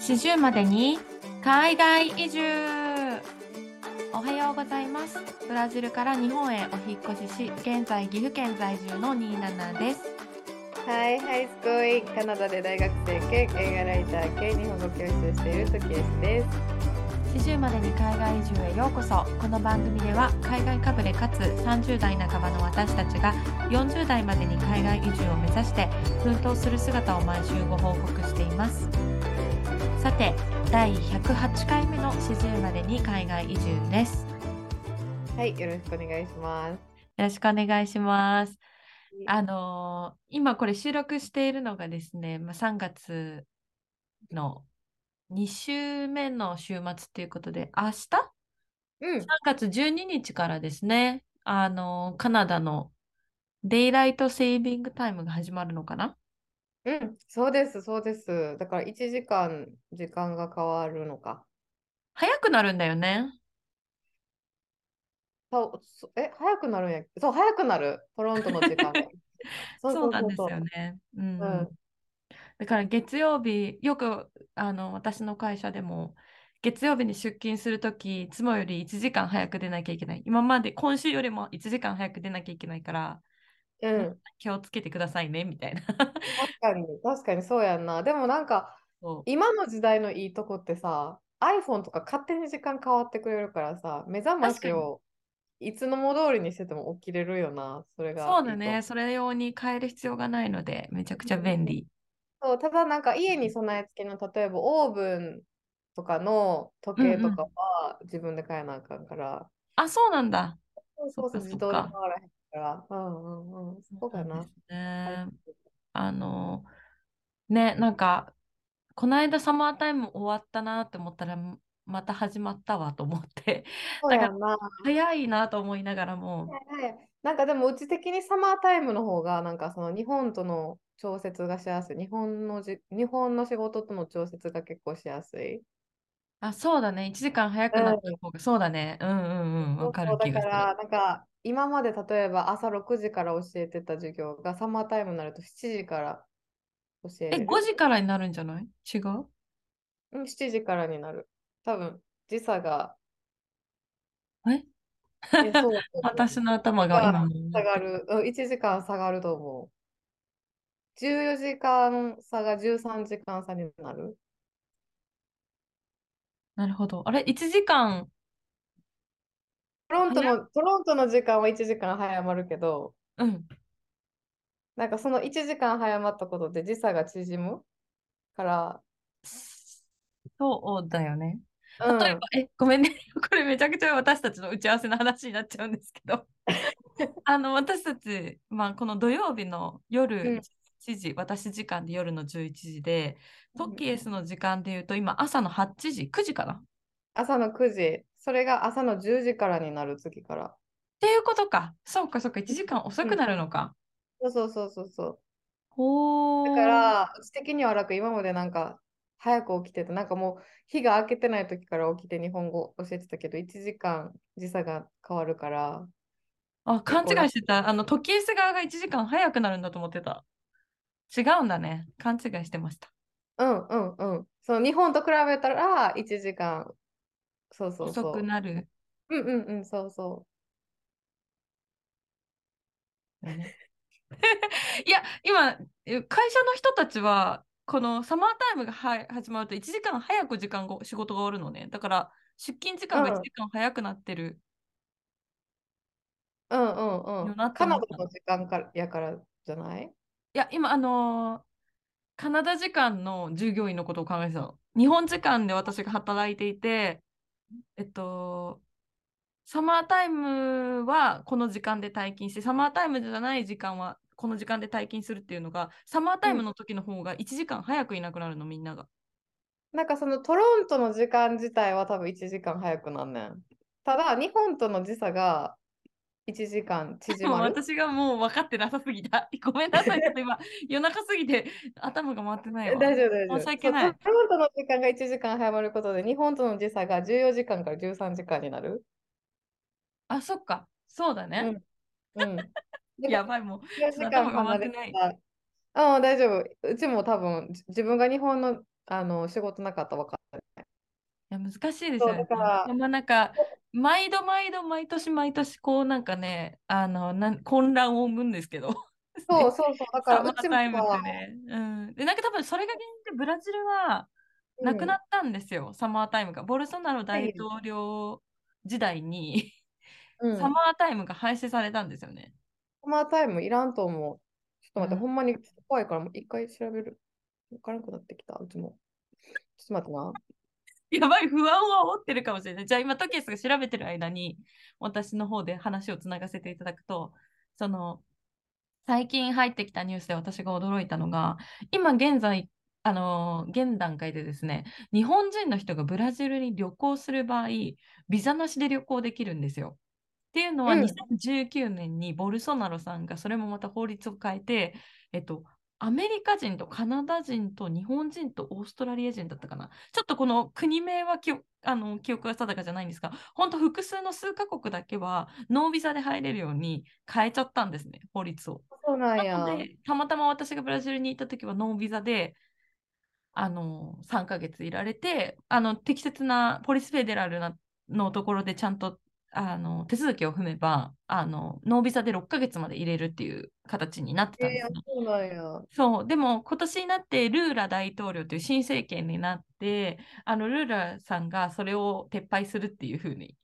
四十までに海外移住。おはようございます。ブラジルから日本へお引っ越しし現在岐阜県在住のニーナナです。はい、ハイスコイカナダで大学生兼映画ライター兼日本語教師をしている時エスです。四十までに海外移住へようこそ。この番組では海外かぶれかつ30代半ばの私たちが40代までに海外移住を目指して奮闘する姿を毎週ご報告していますさて第108回目の四十までに海外移住です。はい、よろしくお願いします。よろしくお願いします。あのー今これ収録しているのがですね、まあ、3月の2週目の週末っていうことで、明日 ?3 うん、月12日からですね、あのーカナダのデイライトセービングタイムが始まるのかな？うん、そうです、そうです。だから1時間時間が変わるのか。早くなるんだよね。そうそえ、早くなるんや。そう、早くなる。トロントの時間が。そうなんですよね。うんうんだから月曜日、よくあの私の会社でも月曜日に出勤するとき、いつもより1時間早く出なきゃいけない。今まで今週よりも1時間早く出なきゃいけないから、うん、気をつけてくださいねみたいな。確かに、確かにそうやんな。でもなんか、今の時代のいいとこってさ、iPhone とか勝手に時間変わってくれるからさ、目覚ましをいつのも通りにしてても起きれるよな。それがそうだね。それ用に変える必要がないので、めちゃくちゃ便利。そう、ただなんか家に備え付けの例えばオーブンとかの時計とかは自分で変えなあかんから、あ、そうなんだ。そうそうそう、自動で変わらへんから、うんうんうん、そこかな。ね。あの、ね、なんか、この間サマータイム終わったなって思ったら、また始まったわと思って、そうやんな。早いなと思いながらも、はいはいなんかでもうち的にサマータイムの方がなんかその日本との調節がしやすい。日本のじ日本の仕事との調節が結構しやすい。あ、そうだね、1時間早くなった方が、そうだね、うんうんうん、わかる気がする。からなんか今まで例えば朝6時から教えてた授業がサマータイムになると7時から教ええ、れる。5時からになるんじゃない？違う？うん、7時からになる。多分時差が。え？えそう 私の頭が今も下がる。うん、1時間下がると思う。14時間差が13時間差になる。なるほど。あれ、1時間、トロントの、トロントの時間は1時間早まるけど、うん、なんかその1時間早まったことで時差が縮むから、そうだよね。うん、例えば、え、ごめんね。これめちゃくちゃ私たちの打ち合わせの話になっちゃうんですけど、あの、私たち、まあ、この土曜日のうん。夜7時、私時間で夜の11時で、トキエスの時間で言うと、今朝の8時、9時かな？っ朝の9時、それが朝の10時からになる次から。ていうことか。そうか、そうか、1時間遅くなるのか。そうそうそうそうそう。ほー。だから、私的には楽、今までなんか早く起きてて、なんかもう日が明けてない時から起きて日本語教えてたけど、1時間時差が変わるから、あ、勘違いしてた。あの、トキエス側が1時間早くなるんだと思ってた。違うんだね。勘違いしてました。うんうんうん。その日本と比べたら1時間、そうそうそう。遅くなる。うんうんうん、そうそね いや、今、え会社の人たちは、このサマータイムがは始まると1時間早く時間が仕事が終わるのね。だから、出勤時間がうん1時間早くなってる。う。うんうんうん。カナダの時間からやからじゃない？いや、今、あのーカナダ時間の従業員のことを考えてたの。日本時間で私が働いていて、えっと、サマータイムはこの時間で退勤して、サマータイムじゃない時間はこの時間で退勤するっていうのが、サマータイムの時の方が1時間早くいなくなるの、みんなが。なんかそのトロントの時間自体は多分1時間早くなんねん。ただ、日本との時差が1時間縮まる？私がもう分かってなさすぎた。ごめんなさい、ちょっと今、夜中すぎて頭が回ってないわ。大丈夫、大丈夫。申し訳ないそうトロントの時間が1時間早まることで、日本との時差が14時間から13時間になる。あ、そっか。そうだね。うん。やばい、もう。14時間離れた。うん、大丈夫。うちも多分、じ自分が日本のあの仕事なかったら分かる。いや難しいですよね。だから、まあなんか、毎度毎度毎年毎年こうなんかね、あのなん混乱を生むんですけど。でそうそうそう、だかサらうちもタイムっては、ね。うん。で、なんか多分それが原因でブラジルはなくなったんですよ、サマータイムが。ボルソナロ大統領時代にうん、サマータイムが廃止されたんですよね。サマータイムいらんと思う。ちょっと待って、うんほんまに怖いから、もう一回調べる。わからなくなってきた、うちも。ちょっと待ってな。やばい、不安を煽ってるかもしれない。じゃあ今、トキエスが調べてる間に、私の方で話をつながせていただくと、その、最近入ってきたニュースで私が驚いたのが、今現在、あの現段階でですね、日本人の人がブラジルに旅行する場合、ビザなしで旅行できるんですよ。っていうのは、うん2019年にボルソナロさんがそれもまた法律を変えて、えっと、アメリカ人とカナダ人と日本人とオーストラリア人だったかな？ちょっとこの国名は記憶あの記憶が定かじゃないんですが、本当複数の数カ国だけはノービザで入れるように変えちゃったんですね、法律を。そうなんなや。たまたま私がブラジルに行った時はノービザで、あの3ヶ月いられて、あの適切なポリスフェデラルなのところでちゃんとあの手続きを踏めばあの、ノービザで6ヶ月まで入れるっていう形になってたんえーですね。そうなんや。そう、でも今年になってルーラ大統領という新政権になって、あのルーラさんがそれを撤廃するっていうふうに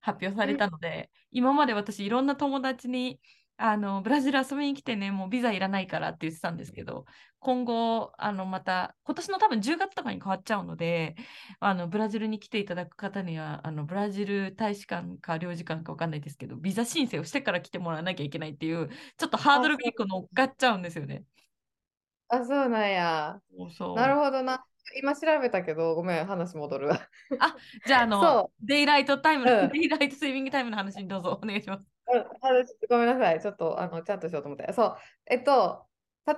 発表されたので、今まで私いろんな友達にあのブラジル遊びに来てね、もうビザいらないからって言ってたんですけど、今後、あのまた今年の多分10月とかに変わっちゃうので、あのブラジルに来ていただく方には、あのブラジル大使館か領事館か分かんないですけど、ビザ申請をしてから来てもらわなきゃいけないっていう、ちょっとハードルが1個乗っかっちゃうんですよね。あ、そうなんや。なるほどな。今調べたけど、ごめん、話戻るわ。じゃあ、あのそ、デイライトタイム、うんデイライトスイミングタイムの話にどうぞお願いします。うん話ごめんなさい。ちょっとあのちゃんとしようと思って。そう。えっと、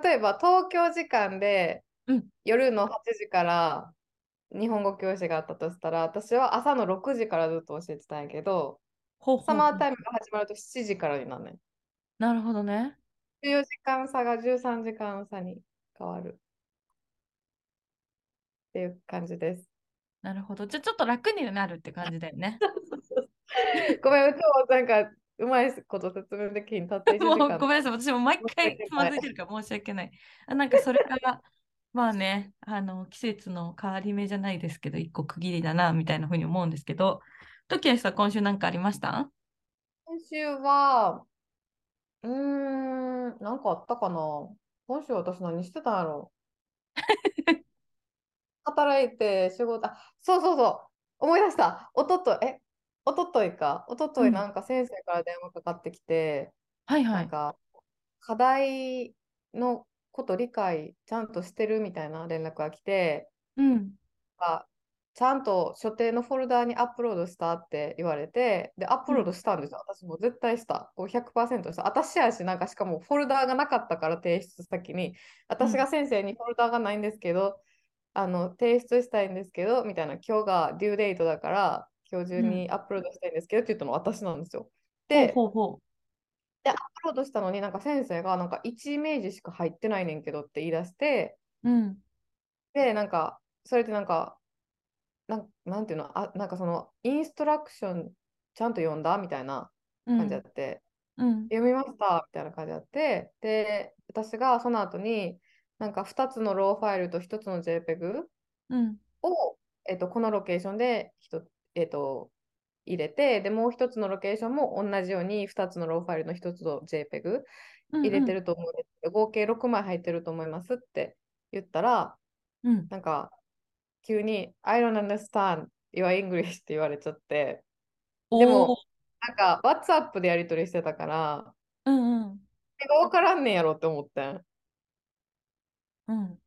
例えば東京時間でうん夜の8時から日本語教師があったとしたら、私は朝の6時からずっと教えてたんやけど、ほうほうサマータイムが始まると7時からになるねん。なるほどね。14時間差が13時間差に変わる。っていう感じです。なるほど。じゃあ、ちょっと楽になるって感じだよね。ごめん、今日なんかうまいこと説明できん。たった1時もう間。ごめんなさい。私も毎回つまずいてるから申し訳ない。あなんかそれから、まあね、あの季節の変わり目じゃないですけど、一個区切りだな、みたいなふうに思うんですけど、トキエスさん、今週何かありました？今週は、うーん、なんかあったかな今週私何してたんやろ 働いて仕事、あ、そうそうそう、思い出した。おととい、え、おとといか。おととうんいなんか先生から電話かかってきて、はいはい。なんか課題のこと理解ちゃんとしてるみたいな連絡が来て、うん。あちゃんと所定のフォルダーにアップロードしたって言われて、で、アップロードしたんですよ。私も絶対した。こう100%した。私やし、なんかしかもフォルダーがなかったから提出先に、私が先生にフォルダーがないんですけど、あの、提出したいんですけど、みたいな、今日がデューデイトだから、今日中にアップロードしたいんですけどって言ったの私なんですよ。ほうで、ほうほでアップロードしたのになんか先生がなんか1イメージしか入ってないねんけどって言い出して、う。うん。で、なんか、それでなんか、なんなんていうの、あ、なんかその、インストラクションちゃんと読んだみたいなうん感じやって、うん。読みましたみたいな感じやって、で、私がその後に、なんか2つのローファイルと1つの JPEG うん。を、えっと、このロケーションでえっと、入れて、で、もう1つのロケーションも同じように2つのローファイルの1つの JPEG 入れてると思うんですけど、合計6枚入ってると思いますって言ったら、うん。なんか、急に、I don't understand your English って言われちゃって、おでもーなんか、WhatsApp でやり取りしてたから、うんうん。分からんねんやろって思ってん。うん。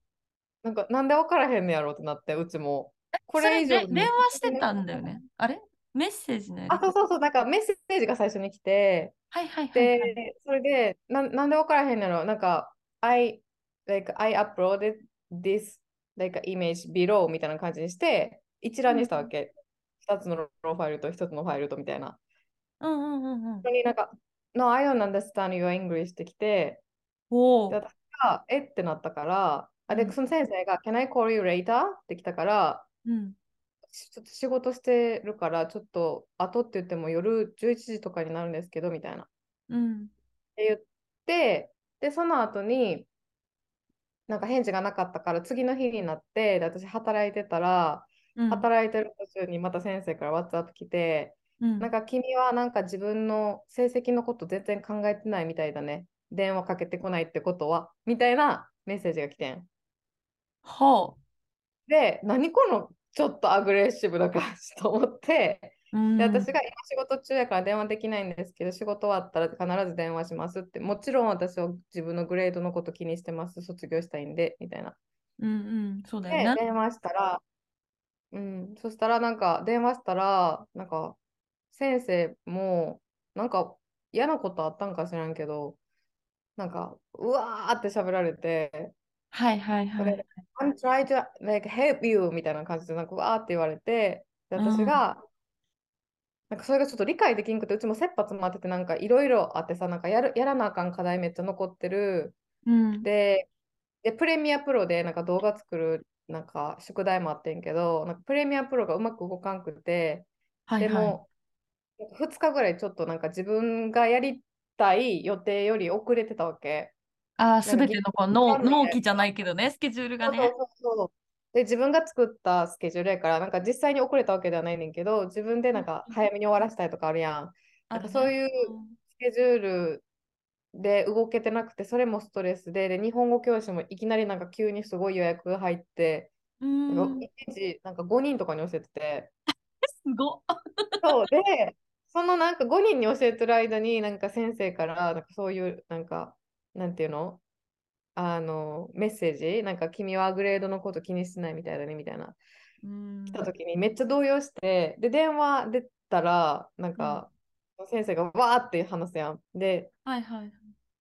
なんか、なんで分からへんねんやろってなって、うちも。こそれれ以上で電話してたんだよね。あれ？メッセージのやりあ、そうそうそう、なんかメッセージが最初に来て、はいはいはいはい。で、それで、な、なんで分からへんのやろなんか、I, like, I uploaded this, like, image below みたいな感じにして、一覧にしたわけ。二つのローファイルと一つのファイルとみたいな。うんうんうんうんそ。こになんか、No, I don't understand your English ってきて、おお。で私が、え？ってなったから、あで、その先生が、Can I call you later? って来たから、うん。ちょっと仕事してるから、ちょっと後って言っても夜11時とかになるんですけど、みたいな。っうん。て言って、で、その後に、なんか返事がなかったから、次の日になって、で私働いてたら、うん。働いてる途中にまた先生から WhatsApp 来て、うんなんか君はなんか自分の成績のこと全然考えてないみたいだね。電話かけてこないってことはみたいなメッセージが来てん。ほで、何このちょっとアグレッシブな感じ と思って、う。うんで私が今仕事中やから電話できないんですけど、仕事終わったら必ず電話しますって、もちろん私は自分のグレードのこと気にしてます、卒業したいんで、みたいな。うんうん。そうだで、よね。電話したら、うん、そしたらなんか電話したら、なんか先生もなんか嫌なことあったんか知らんけど、なんかうわーって喋られて、はいはいはい。I'm trying to like help you みたいな感じでなんかうわーって言われて、で私が、なんかそれがちょっと理解できんくて、うちも切羽詰まっててなんかいろいろあってさ、なんかやるやらなあかん課題めっちゃ残ってる。うん。で、で、プレミアプロでなんか動画作るなんか宿題もあってんけど、なんかプレミアプロがうまく動かんくて、はいはい。でも、2日ぐらいちょっとなんか自分がやりたい予定より遅れてたわけ。ああ、すべぎてのこう納納期じゃないけどね、スケジュールがそうね。そうそうで、自分が作ったスケジュールやから、なんか実際に遅れたわけではないねんけど、自分でなんか早めに終わらせたいとかあるやん。なんかそういうスケジュールで動けてなくて、それもストレスで、で、日本語教師もいきなりなんか急にすごい予約が入って、うん。なんか一時なんか5人とかに教えてて、すごっ。そうで、そのなんか5人に教えてる間に、なんか先生からなんかそういうなんか、なんていうの？あの、メッセージ、なんか君はグレードのこと気にしてないみたいだねみたいな、うん来た時にめっちゃ動揺して、で、電話出たら、なんか、先生がわーって話すやん。で、はいはい。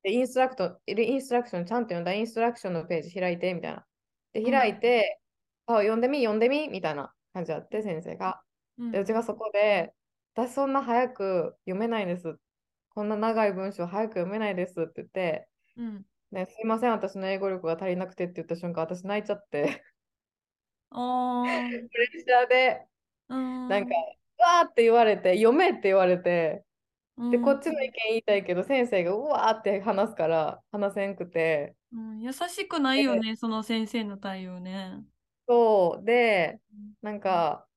でインストラクト、インストラクションちゃんと読んだ？インストラクションのページ開いてみたいな。で、開いて、あ、読んでみ、読んでみみたいな感じあって、先生が。うんで、うちがそこで、私そんな早く読めないです。こんな長い文章早く読めないですって言って、うん。ね、すいません、私の英語力が足りなくてって言った瞬間、私泣いちゃって、おー。プレッシャーで、うん。なんか、わーって言われて、読めって言われて、で、うんこっちの意見言いたいけど、先生がうわーって話すから、話せんくて、うん、優しくないよね、その先生の対応ね。そう、で、なんか、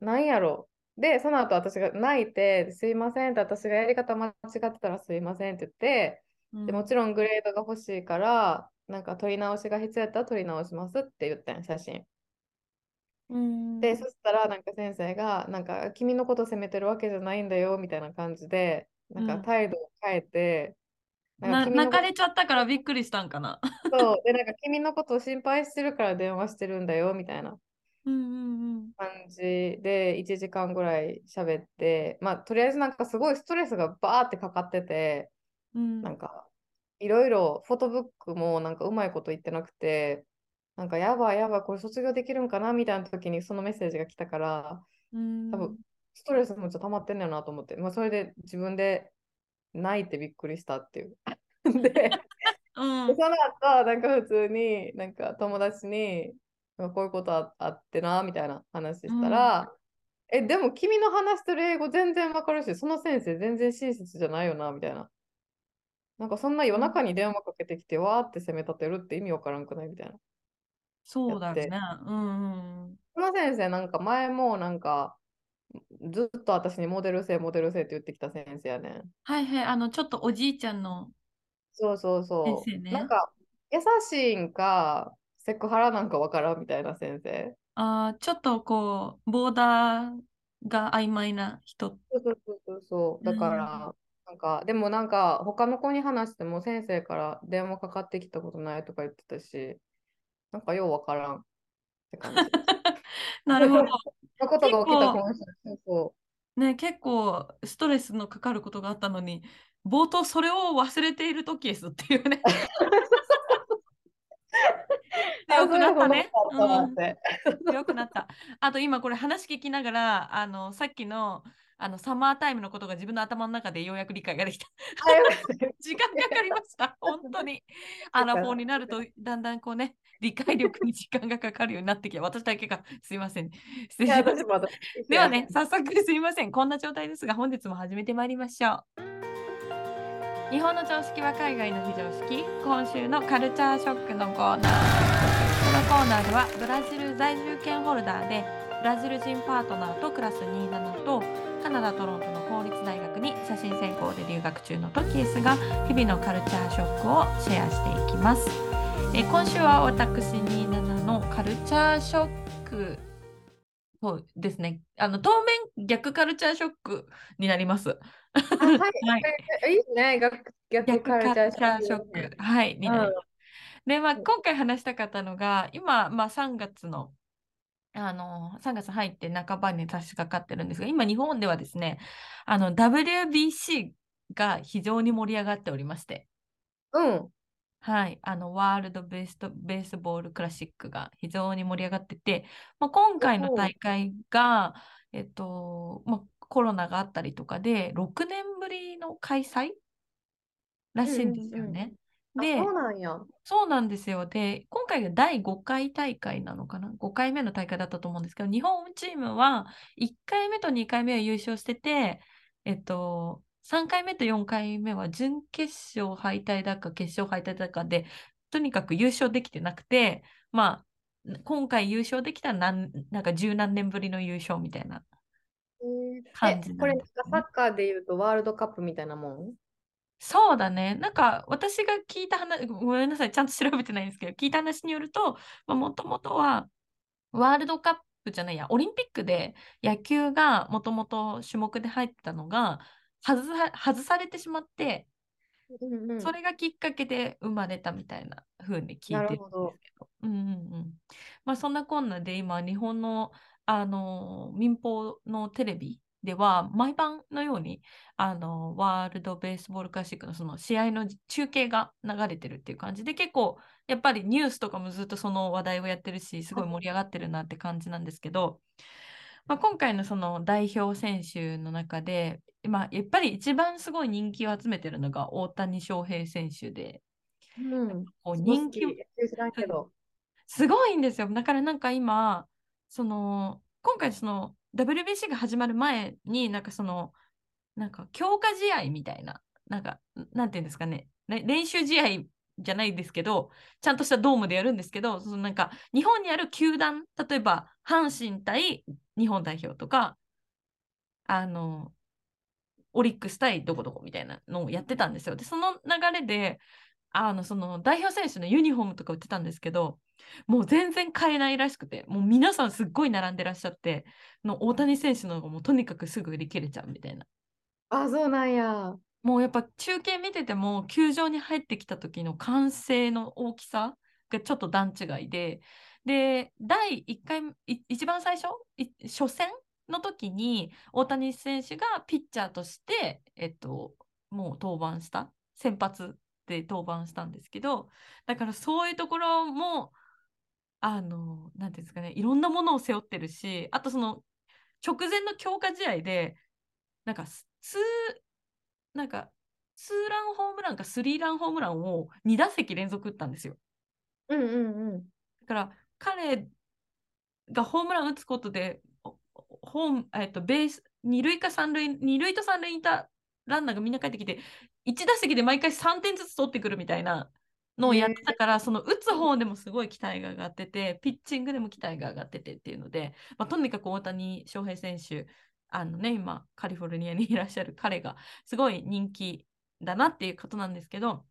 なんやろ。で、その後私が泣いて、すいませんって、私がやり方間違ってたらすいませんって言って、うんでもちろんグレードが欲しいから、なんか取り直しが必要やったら取り直しますって言ったん、写真。うんで、そしたらなんか先生が、なんか君のこと責めてるわけじゃないんだよみたいな感じで、なんかうん態度を変えて、なんかな君のこと泣かれちゃったからびっくりしたんかな。そうで、なんか君のことを心配してるから電話してるんだよみたいなうんうん感じで1時間ぐらい喋って、まあとりあえずなんかすごいストレスがバーってかかってて、うん。うんなんかいろいろフォトブックもなんかうまいこと言ってなくて、なんかやばいやばいこれ卒業できるんかなみたいな時にそのメッセージが来たから、うん多分ストレスもちょっと溜まってんだよなと思って、まあ、それで自分で泣いてびっくりしたっていう。で、うんその後、なんか普通に、なんか友達に、まあこういうことああってな、みたいな話したら、え、でも君の話してる英語全然わかるし、その先生全然親切じゃないよな、みたいな。なんかそんな夜中に電話かけてきて、わーって責め立てるって意味わからんくない？みたいな。そうだよね。うんうん。先生、なんか前もなんか、ずっと私にモデル性、モデル性って言ってきた先生やねん。はいはい、あの、ちょっとおじいちゃんの。そうそうそう。なんか、優しいんか、セクハラなんかわからんみたいな先生。あーちょっとこう、ボーダーが曖昧な人。そうそうそうそう。だから、なんか、でもなんか、他の子に話しても先生から電話かかってきたことないとか言ってたし、なんかようわからんって感じ。なるほど。ことが起きたかもしれない。ね、結構ストレスのかかることがあったのに、冒頭それを忘れているとケースっていうね。よくなったね。くなった。あと今これ話聞きながら、あのさっきのあのサマータイムのことが自分の頭の中でようやく理解ができた。時間かかりました。本当に。アラフォーになると、だんだんこうね、理解力に時間がかかるようになってきて、私だけがすいません。失礼しましではね、早速すいません。こんな状態ですが、本日も始めてまいりましょう。日本の常識は海外の非常識。今週のカルチャーショックのコーナー。このコーナーでは、ブラジル在住権ホルダーで、ブラジル人パートナーとクラス27と、カナダ・トロントの公立大学に写真専攻で留学中のトキエスが、日々のカルチャーショックをシェアしていきます。えー今週は私27のカルチャーショックそうですね。あの当面逆カルチャーショックになります。あ はい、はいいいね、逆逆逆カルチャーショック。ク。はい、になります。で、まあ、うん今回話したかったのが、今、まあ、3月の、あの、3月入って半ばに差し掛かってるんですが、今、日本ではですね、あの、WBC が非常に盛り上がっておりまして、うん。はい、あの、ワールドベーストベースボールクラシックが非常に盛り上がってて、まあ、今回の大会が、えっと、まあ、コロナがあったりとかで、6年ぶりの開催らしいんですよね。あで、そうなんや。そうなんですよ。で、今回が第5回大会なのかな ?5 回目の大会だったと思うんですけど、日本チームは1回目と2回目は優勝してて、えっと、3回目と4回目は準決勝敗退だか決勝敗退だかで、とにかく優勝できてなくて、まあ、今回優勝できたらなんなんか十何年ぶりの優勝みたいな。感じえ、これ、サッカーで言うとワールドカップみたいなもん？そうだね。なんか私が聞いた話、ごめんなさい、ちゃんと調べてないんですけど、聞いた話によると、もともとはワールドカップじゃないや、オリンピックで野球がもともと種目で入ってたのが外さ外されてしまって、うんうんそれがきっかけで生まれたみたいな風に聞いてるんですけど。うんうんうん。まあそんなこんなで今日本のあの民放のテレビでは毎晩のようにあのワールドベースボールクラシックのその試合の中継が流れてるっていう感じで結構やっぱりニュースとかもずっとその話題をやってるしすごい盛り上がってるなって感じなんですけど、まあ、今回のその代表選手の中で、まあ、やっぱり一番すごい人気を集めてるのが大谷翔平選手でうん。こう人気。すごいんですよ。だからなんか今、その、今回その WBC が始まる前に、なんかその、なんか強化試合みたいな、なんか、なんていうんですかね、練習試合じゃないですけど、ちゃんとしたドームでやるんですけど、そのなんか日本にある球団、例えば阪神対日本代表とか、あの、オリックス対どこどこみたいなのをやってたんですよ。で、その流れで、あの、その代表選手のユニフォームとか売ってたんですけど、もう全然買えないらしくて、もう皆さんすっごい並んでらっしゃって、の大谷選手の方がもうとにかくすぐ売り切れちゃうみたいな。あ、そうなんや。もうやっぱ中継見てても、球場に入ってきた時の歓声の大きさがちょっと段違いで、で、第1回、い一番最初、い初戦の時に大谷選手がピッチャーとして、えっと、もう登板した、先発で登板したんですけど、だからそういうところも、あの、なんていうんですかね、いろんなものを背負ってるし、あとその直前の強化試合で、なんかすツー、なんかツーランホームランかスリーランホームランを2打席連続打ったんですよ。うんうんうん。だから彼がホームラン打つことで、おホームえっと、ベース、二塁か三塁、二塁と三塁にいたランナーがみんな帰ってきて、1打席で毎回3点ずつ取ってくるみたいなのをやってたから、その打つ方でもすごい期待が上がってて、ピッチングでも期待が上がっててっていうので、まあ、とにかく大谷翔平選手、あのね、今、カリフォルニアにいらっしゃる彼がすごい人気だなっていうことなんですけど、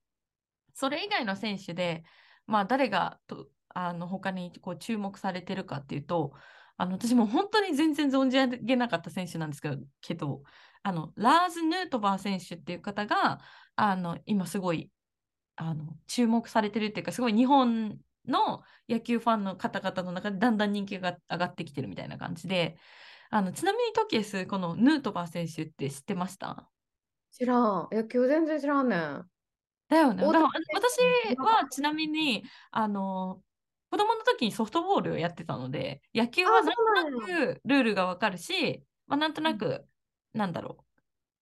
それ以外の選手で、まあ、誰がとあの他にこう注目されてるかっていうと、あの私も本当に全然存じ上げなかった選手なんですけど、けどあのラーズ・ヌートバー選手っていう方があの今すごいあの注目されてるっていうか、すごい日本の野球ファンの方々の中でだんだん人気が上がってきてるみたいな感じで、あのちなみにトキエス、このヌートバー選手って知ってました？知らん。野球全然知らんねん。だよね。私はちなみに、あの、子供の時にソフトボールをやってたので、野球はあなんとなくルールがわかるし、まあ、なんとなく、なんだろう。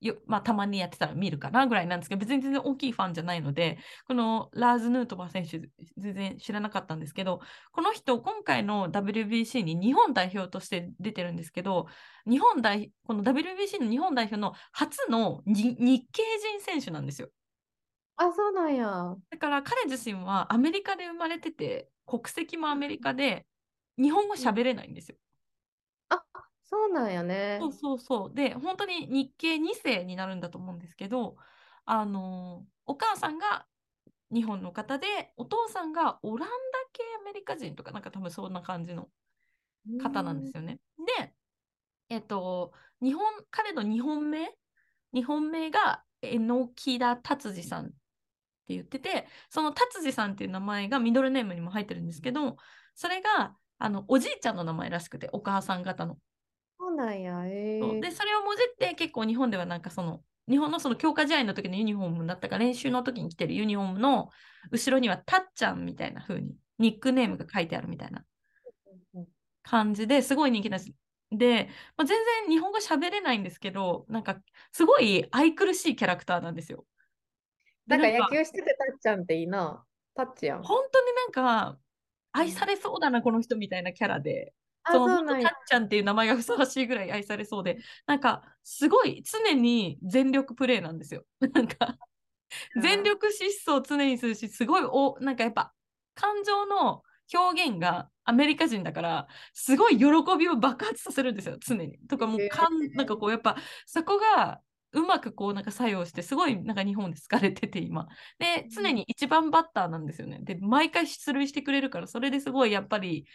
よまあ、たまにやってたら見るかなぐらいなんですけど、別に全然大きいファンじゃないので、このラーズ・ヌートバー選手、全然知らなかったんですけど、この人、今回の WBC に日本代表として出てるんですけど、日本代この WBC の日本代表の初の日系人選手なんですよ。あ、そうなんや。だから彼自身はアメリカで生まれてて、国籍もアメリカで、日本語喋れないんですよ。あ、そうなんやね。そうそうそう。で、本当に日系2世になるんだと思うんですけど、あの、お母さんが日本の方で、お父さんがオランダ系アメリカ人とか、なんか多分そんな感じの方なんですよね。で、えっと、日本、彼の日本名日本名が榎田達治さんって言ってて、その達治さんっていう名前がミドルネームにも入ってるんですけど、それがあのおじいちゃんの名前らしくて、お母さん方の。そうなんや、えー、で、それをもじって結構日本ではなんかその、日本のその強化試合の時のユニフォームだったか練習の時に着てるユニフォームの後ろにはたっちゃんみたいな風にニックネームが書いてあるみたいな感じですごい人気です。で、まあ、全然日本語喋れないんですけど、なんかすごい愛くるしいキャラクターなんですよ。なんか野球しててたっちゃんっていいな。たっちゃん。本当になんか愛されそうだな、この人みたいなキャラで。そのたっちゃんっていう名前がふさわしいぐらい愛されそうで、なんかすごい常に全力プレーなんですよ。なんか全力疾走常にするし、すごいお、なんかやっぱ感情の表現がアメリカ人だから、すごい喜びを爆発させるんですよ、常に。とかもうかん、なんかこうやっぱそこがうまくこうなんか作用して、すごいなんか日本で好かれてて今。で、常に一番バッターなんですよね。で、毎回出塁してくれるから、それですごいやっぱり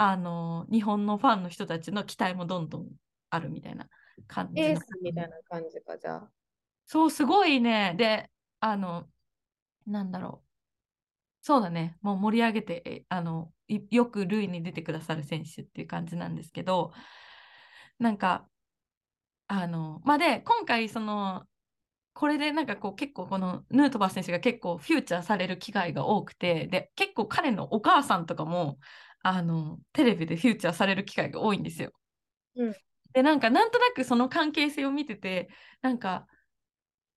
あの日本のファンの人たちの期待もどんどんあるみたいな感じ。エースみたいな感じか、じゃあ。そう、すごいね。で、あの、なんだろう。そうだね。もう盛り上げて、あの、よく塁に出てくださる選手っていう感じなんですけど、なんか、あの、まあ、で、今回、その、これでなんかこう結構このヌートバー選手が結構フューチャーされる機会が多くてで結構彼のお母さんとかもあのテレビでフューチャーされる機会が多いんですよ。うん、でなんかなんとなくその関係性を見ててなんか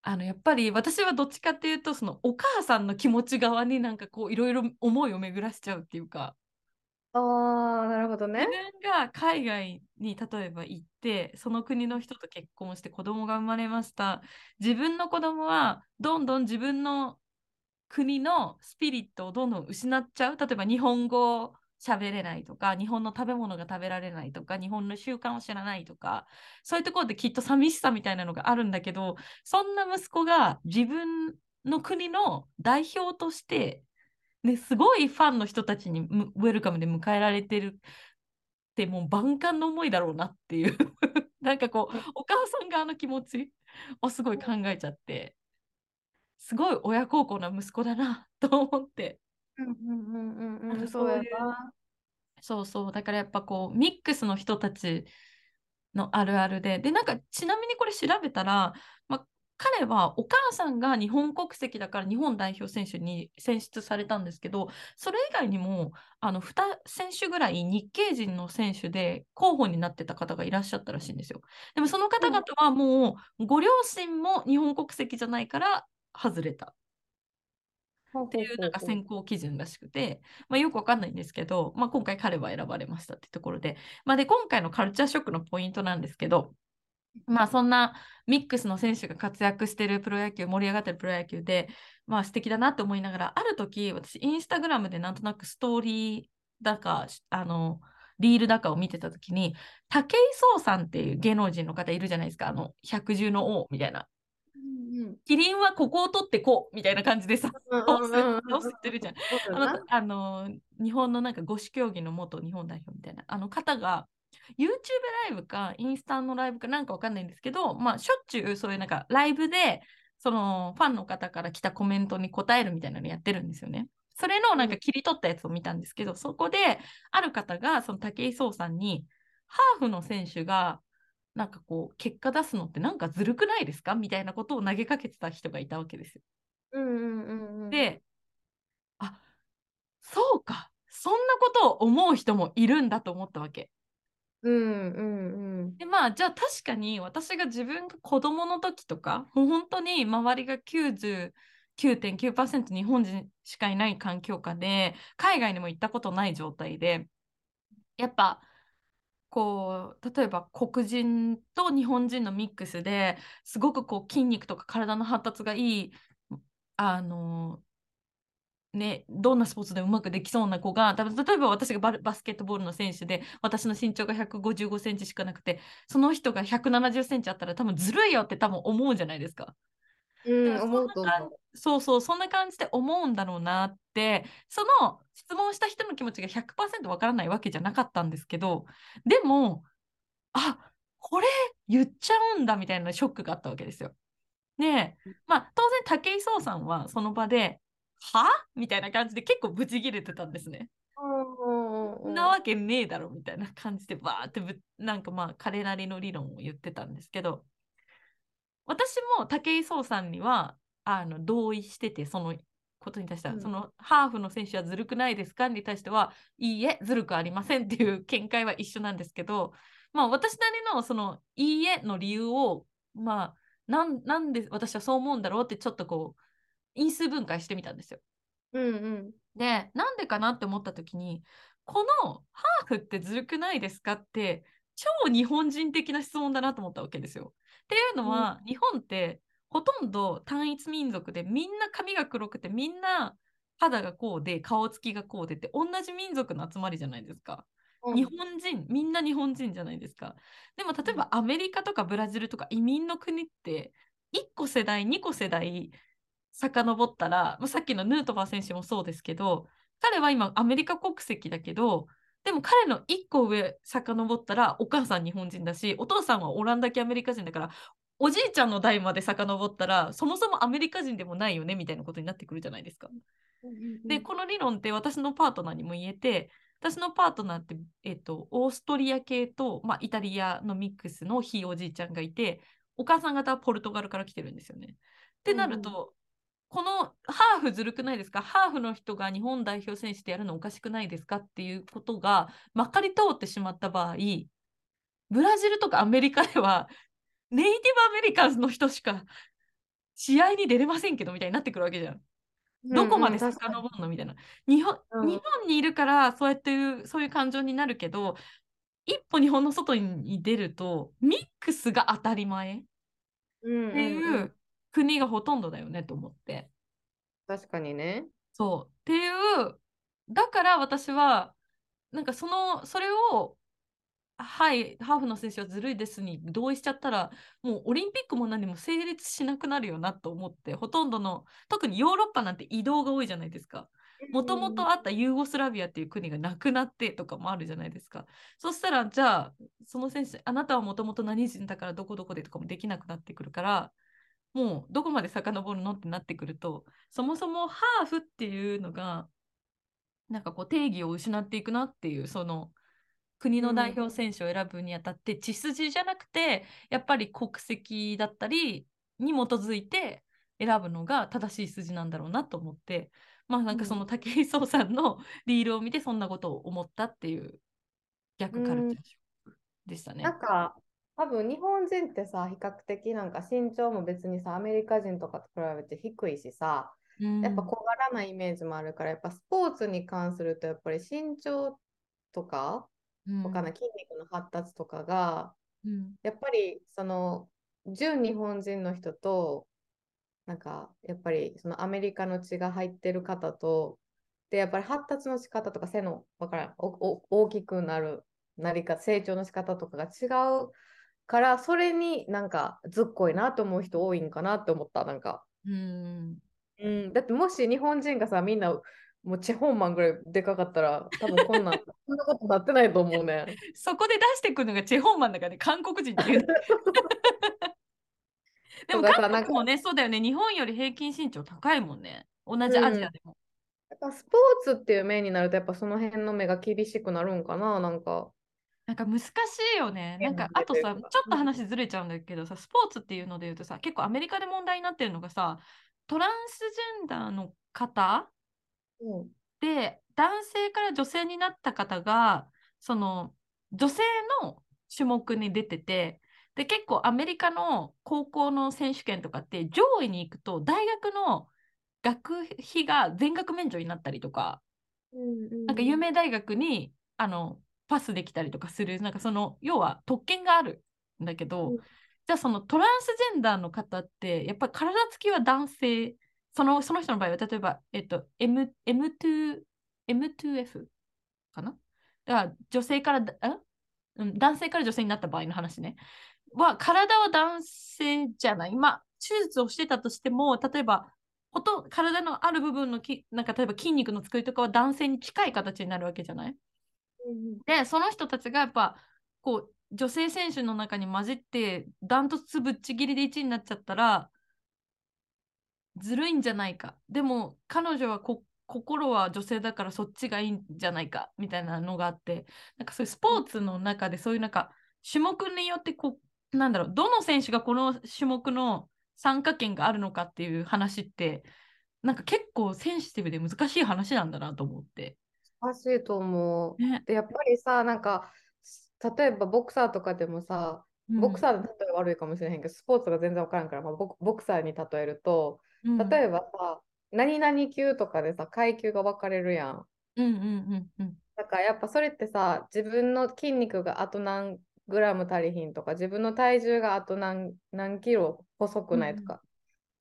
あのやっぱり私はどっちかっていうとそのお母さんの気持ち側になんかこういろいろ思いを巡らしちゃうっていうか。ああ、なるほどね。自分が海外に例えば行ってその国の人と結婚して子供が生まれました自分の子供はどんどん自分の国のスピリットをどんどん失っちゃう例えば日本語喋れないとか日本の食べ物が食べられないとか日本の習慣を知らないとかそういうところできっと寂しさみたいなのがあるんだけどそんな息子が自分の国の代表として、ね、すごいファンの人たちにウェルカムで迎えられてるってもう万感の思いだろうなっていう なんかこうお母さん側の気持ちをすごい考えちゃってすごい親孝行な息子だなと思って。うんうんうんうん、そうやな。そうそう。だからやっぱこう、ミックスの人たちのあるあるで。で、なんかちなみにこれ調べたら、まあ、彼はお母さんが日本国籍だから日本代表選手に選出されたんですけど、それ以外にもあの2選手ぐらい日系人の選手で候補になってた方がいらっしゃったらしいんですよ。でもその方々はもうご両親も日本国籍じゃないから外れた。っていうなんか選考基準らしくて、まあ、よくわかんないんですけど、まあ、今回彼は選ばれましたってところで、まあ、で今回のカルチャーショックのポイントなんですけど、まあそんなミックスの選手が活躍してるプロ野球、盛り上がってるプロ野球で、まあ素敵だなって思いながら、ある時、私、インスタグラムでなんとなくストーリーだか、あの、リールだかを見てた時に、武井壮さんっていう芸能人の方いるじゃないですか、あの、百獣の王みたいな。キリンはここを取ってこうみたいな感じでさ、倒すってるじゃん。あのあの日本のなんか五種競技の元日本代表みたいな。あの方が YouTube ライブかインスタのライブかなんかわかんないんですけど、まあ、しょっちゅうそういうなんかライブでそのファンの方から来たコメントに答えるみたいなのやってるんですよね。それのなんか切り取ったやつを見たんですけど、そこである方がその武井壮さんにハーフの選手がなんかこう結果出すのってなんかずるくないですか？みたいなことを投げかけてた人がいたわけですよ。うんうんうんうん、であそうかそんなことを思う人もいるんだと思ったわけ。うんうんうんでまあじゃあ確かに私が自分が子供の時とかもう本当に周りが99.9%日本人しかいない環境下で海外にも行ったことない状態でやっぱこう例えば黒人と日本人のミックスですごくこう筋肉とか体の発達がいいあのね、どんなスポーツでもうまくできそうな子が例えば私がババスケットボールの選手で私の身長が155センチしかなくてその人が170センチあったら多分ずるいよって多分思うじゃないですか。うん、思うとそうそうそんな感じで思うんだろうなってその質問した人の気持ちが100%わからないわけじゃなかったんですけどでもあこれ言っちゃうんだみたいなショックがあったわけですよ。でまあ当然武井壮さんはその場では？みたいな感じで結構ブチギレてたんですね。なわけねえだろみたいな感じでバーってぶなんかまあ彼なりの理論を言ってたんですけど私も武井壮さんにはあの同意しててそのことに対しては、うんそのハーフの選手はずるくないですかに対してはいいえずるくありませんっていう見解は一緒なんですけどまあ私なりのそのいいえの理由をまあなんなんで私はそう思うんだろうってちょっとこう因数分解してみたんですよ。うんうんで、なんでかなって思った時に、このハーフってずるくないですかって、超日本人的な質問だなと思ったわけですよ。っていうのは、日本ってほとんど単一民族で、みんな髪が黒くて、みんな肌がこうで、顔つきがこうでって、同じ民族の集まりじゃないですか。うん日本人、みんな日本人じゃないですか。でも例えばアメリカとかブラジルとか移民の国って、1個世代、2個世代遡ったら、まあ、さっきのヌートバー選手もそうですけど、彼は今アメリカ国籍だけど、でも彼の1個上遡ったらお母さん日本人だし、お父さんはオランダ系アメリカ人だから、おじいちゃんの代まで遡ったら、そもそもアメリカ人でもないよねみたいなことになってくるじゃないですか。で、この理論って私のパートナーにも言えて、私のパートナーって、えっと、オーストリア系と、まあ、イタリアのミックスのひいおじいちゃんがいて、お母さん方はポルトガルから来てるんですよね。ってなると、このハーフずるくないですか？ハーフの人が日本代表選手でやるのおかしくないですか？っていうことがまかり通ってしまった場合、ブラジルとかアメリカではネイティブアメリカンの人しか試合に出れませんけどみたいになってくるわけじゃん。どこまで遡るのみたいな。日本うん。日本にいるからそうやっていうそういう感情になるけど、一歩日本の外に出るとミックスが当たり前。っていうん。う国がほとんどだよねと思って。確かにね。そうっていうだから私はなんかそのそれをはいハーフの選手はずるいですに同意しちゃったらもうオリンピックも何も成立しなくなるよなと思ってほとんどの特にヨーロッパなんて移動が多いじゃないですか。もともとあったユーゴスラビアっていう国がなくなってとかもあるじゃないですか。そしたらじゃあその選手あなたはもともと何人だからどこどこでとかもできなくなってくるからもうどこまで遡るの？ってなってくるとそもそもハーフっていうのがなんかこう定義を失っていくなっていうその国の代表選手を選ぶにあたって血筋じゃなくてやっぱり国籍だったりに基づいて選ぶのが正しい筋なんだろうなと思ってまあなんかその武井壮さんの リールを見てそんなことを思ったっていう逆カルチャーでしたね。なんか多分日本人ってさ比較的なんか身長も別にさアメリカ人とかと比べて低いしさうんやっぱ小柄なイメージもあるからやっぱスポーツに関するとやっぱり身長とかうん。他の筋肉の発達とかがうん。やっぱりその純日本人の人となんかやっぱりそのアメリカの血が入ってる方とでやっぱり発達の仕方とか背のわからんおお大きくなるなり方成長の仕方とかが違うからそれになんかずっこいなと思う人多いんかなって思ったなんか、うんうん、だってもし日本人がさみんなもうチェホンマンぐらいでかかったら多分こんなん こんなことなってないと思うね。そこで出してくるのがチェホンマンだからね、韓国人っていう。でも韓国もね、そうだよね、日本より平均身長高いもんね。同じアジアでも。やっぱスポーツっていう面になるとやっぱその辺の目が厳しくなるんかななんか。なんか難しいよね。なんかあとさ、ちょっと話ずれちゃうんだけどさ、スポーツっていうので言うとさ、結構アメリカで問題になってるのがさ、トランスジェンダーの方うん。で、男性から女性になった方が、その、女性の種目に出てて、で、結構アメリカの高校の選手権とかって上位に行くと大学の学費が全額免除になったりとか、なんか有名大学にあのパスできたりとかする、なんかその要は特権があるんだけど、うん。じゃあそのトランスジェンダーの方ってやっぱり体つきは男性、そのその人の場合は例えば、えっと、M M2、M2F かな？だから女性からうん、男性から女性になった場合の話ね。は体は男性じゃない。まあ、手術をしてたとしても、例えば、ほと体のある部分のき、なんか例えば筋肉の作りとかは男性に近い形になるわけじゃない？で、その人たちがやっぱ、こう、女性選手の中に混じって、ダントツぶっちぎりで1位になっちゃったら、ずるいんじゃないか。でも、彼女はこ心は女性だからそっちがいいんじゃないか、みたいなのがあって、なんかそういうスポーツの中でそういうなんか、種目によってこう、なんだろう、どの選手がこの種目の参加権があるのかっていう話って、なんか結構センシティブで難しい話なんだなと思って。難しいと思う。ね。で、やっぱりさ、なんか、例えばボクサーとかでもさ、ボクサーで例えば悪いかもしれへんけど、スポーツが全然わからんから、まあ、ボクボクサーに例えると、うん、例えばさ、何々級とかでさ、階級が分かれるやん。うんうんうんうんだからやっぱそれってさ、自分の筋肉があと何グラム足りひんとか、自分の体重があと何、何キロ細くないとか、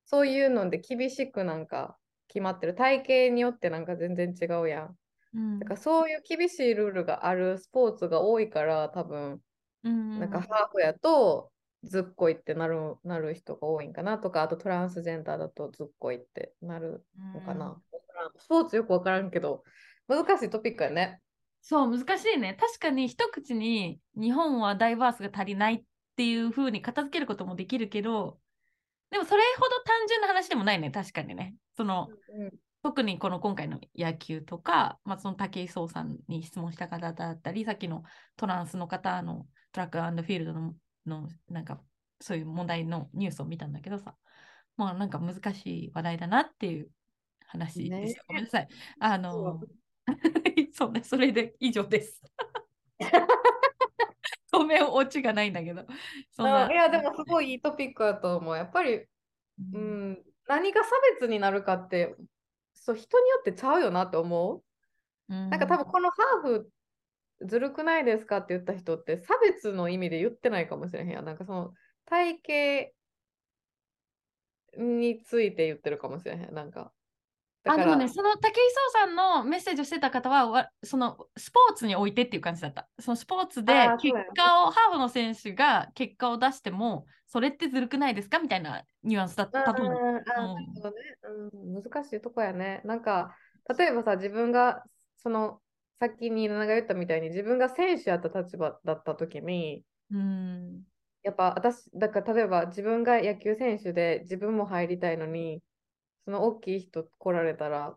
そういうので厳しくなんか決まってる。体型によってなんか全然違うやん。うんだからそういう厳しいルールがあるスポーツが多いから、多分、うんなんかハーフやとずっこいってなるなる人が多いんかなとか、あとトランスジェンダーだとずっこいってなるのかな。わからんスポーツよくわからんけど、難しいトピックやね。そう、難しいね。確かに一口に日本はダイバースが足りないっていう風に片付けることもできるけど、でもそれほど単純な話でもないね、確かにね。そのうん特にこの今回の野球とか、まあ、その武井壮さんに質問した方だったり、さっきのトランスの方のトラックフィールドののなんかそういう問題のニュースを見たんだけどさ、まあなんか難しい話題だなっていう話でした。ねごめんなさい。あの、そう ね、それで以上です。ごめん、オチがないんだけど。そんなあいや、でもすごいいいトピックだと思う。やっぱり、ううんん、何が差別になるかって、そう、人によってちゃうよなって思う？うんなんか多分このハーフずるくないですかって言った人って差別の意味で言ってないかもしれへんやん。なんかその体型について言ってるかもしれへん。なんか。あでもね、その武井壮さんのメッセージをしてた方は、わそのスポーツにおいてっていう感じだった。そのスポーツで結果を、ハーフの選手が結果を出しても、それってずるくないですかみたいなニュアンスだったと思う。難しいとこやね。なんか、例えばさ、自分が、その、さっきに稲が言ったみたいに、自分が選手やった立場だった時に、うん。やっぱ私、だから例えば自分が野球選手で自分も入りたいのに、その大きい人来られたら、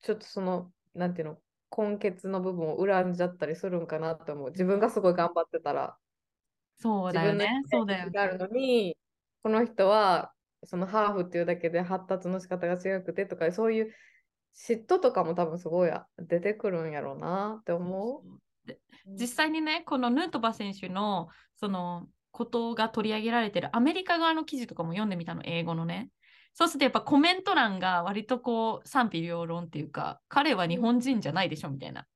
ちょっとその、なんていうの、根血の部分を恨んじゃったりするんかなと思う。自分がすごい頑張ってたら、そうだよね。自そうだよね。あるのに、この人はそのハーフっていうだけで発達の仕方が違くてとか、そういう嫉妬とかも多分すごい出てくるんやろうなって思でう。実際にね、このヌートバー選手のそのことが取り上げられてるアメリカ側の記事とかも読んでみたの、英語のね。そうするとやっぱコメント欄が割とこう賛否両論っていうか、彼は日本人じゃないでしょみたいな。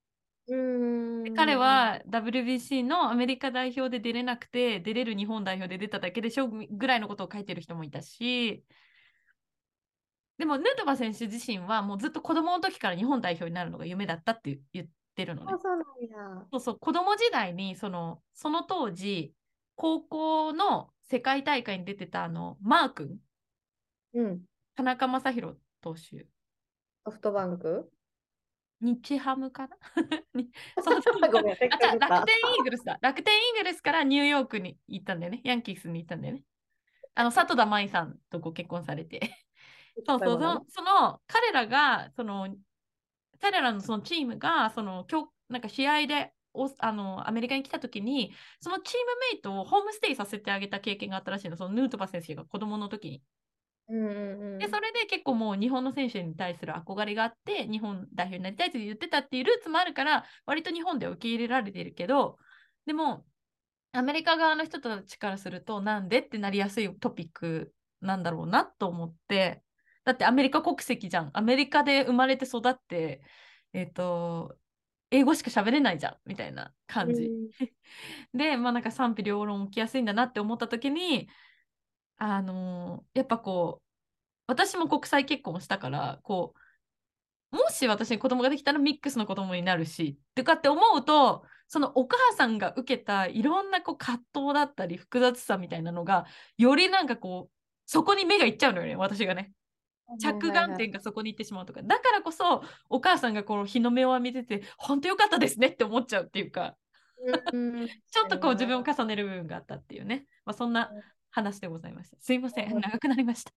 うーんで彼は WBC のアメリカ代表で出れなくて、出れる日本代表で出ただけでしょぐらいのことを書いてる人もいたし、でもヌートバー選手自身はもうずっと子供の時から日本代表になるのが夢だったって言ってるのね。そうそう、子供時代にそのその当時、高校の世界大会に出てたあのマー君、うん。田中将大投手、ソフトバンク？日ハムかな？にそうそう楽天イーグルスだ。楽天イーグルスからニューヨークに行ったんだよね。ヤンキースに行ったんだよね。あの、里田舞さんとご結婚されて。そうそう、そのその彼らが、その、彼らのそのチームが、その、今日、なんか試合で、おあのアメリカに来た時にそのチームメイトをホームステイさせてあげた経験があったらしいのそのヌートバー選手が子供の時にうんうんうん。でそれで結構もう日本の選手に対する憧れがあって日本代表になりたいと言ってたっていうルーツもあるから割と日本では受け入れられているけどでも、アメリカ側の人たちからすると、なんでってなりやすいトピックなんだろうなと思って、だってアメリカ国籍じゃん。アメリカで生まれて育って、えっ、と、英語しか喋れないじゃんみたいな感じ。で、まあなんか賛否両論起きやすいんだなって思った時に、あのーやっぱこう、私も国際結婚したから、こう、もし私に子供ができたらミックスの子供になるし、とかって思うと、そのお母さんが受けたいろんなこう葛藤だったり複雑さみたいなのが、よりなんかこう、そこに目がいっちゃうのよね、私がね。着眼点がそこに行ってしまうとか。だからこそ、お母さんがこの日の目を見てて、本当よかったですねって思っちゃうっていうか、うん ちょっとこう自分を重ねる部分があったっていうね。まあ、そんな話でございました。すいません、うん長くなりました。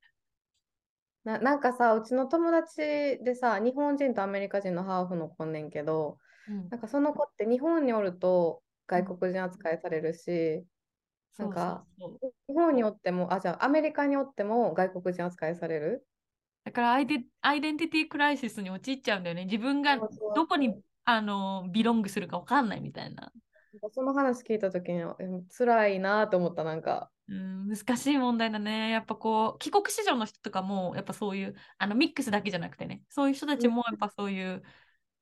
ななんかさ、うちの友達でさ、日本人とアメリカ人のハーフの子ねんけど、うんなんかその子って日本におると外国人扱いされるし、なんか日本におっても、あ、じゃあアメリカにおっても外国人扱いされる？だからアイデアイデンティティクライシスに陥っちゃうんだよね。自分がどこにあのビロングするか分かんないみたいな。その話聞いたときに、え辛いなと思った、なんか。うん、難しい問題だね。やっぱこう、帰国子女の人とかも、やっぱそういう、あのミックスだけじゃなくてね、そういう人たちもやっぱそういう、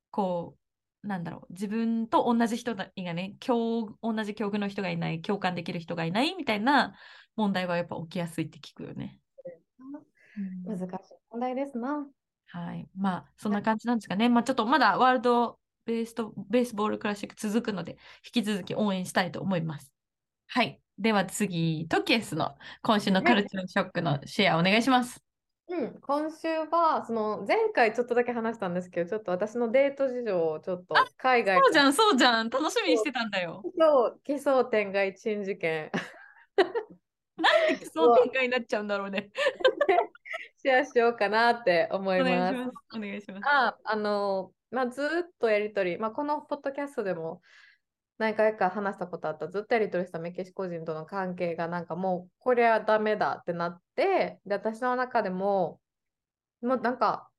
こう、なんだろう、自分と同じ人がね、境同じ境遇の人がいない、共感できる人がいないみたいな問題はやっぱ起きやすいって聞くよね。うん難しい問題ですな。はい。まあ、そんな感じなんですかね。まあ、ちょっとまだワールドベースとベースボールクラシック続くので、引き続き応援したいと思います。はい。では次、トキエスの今週のカルチャーショックのシェアお願いします。うん、今週は、その前回ちょっとだけ話したんですけど、ちょっと私のデート事情をちょっと海外そうじゃん、そうじゃん。楽しみにしてたんだよ。そう奇想天外珍事件なんでその展開になっちゃうんだろうね。シェアしようかなって思おいます。願いします。お願いします。あ、あの、まあ、ずっとやりとり、まあ、このポッドキャストでも何回か話したことあった、ずっとやりとりしたメキシコ人との関係がなんかもうこれはダメだってなって、で、私の中でも、もうなんか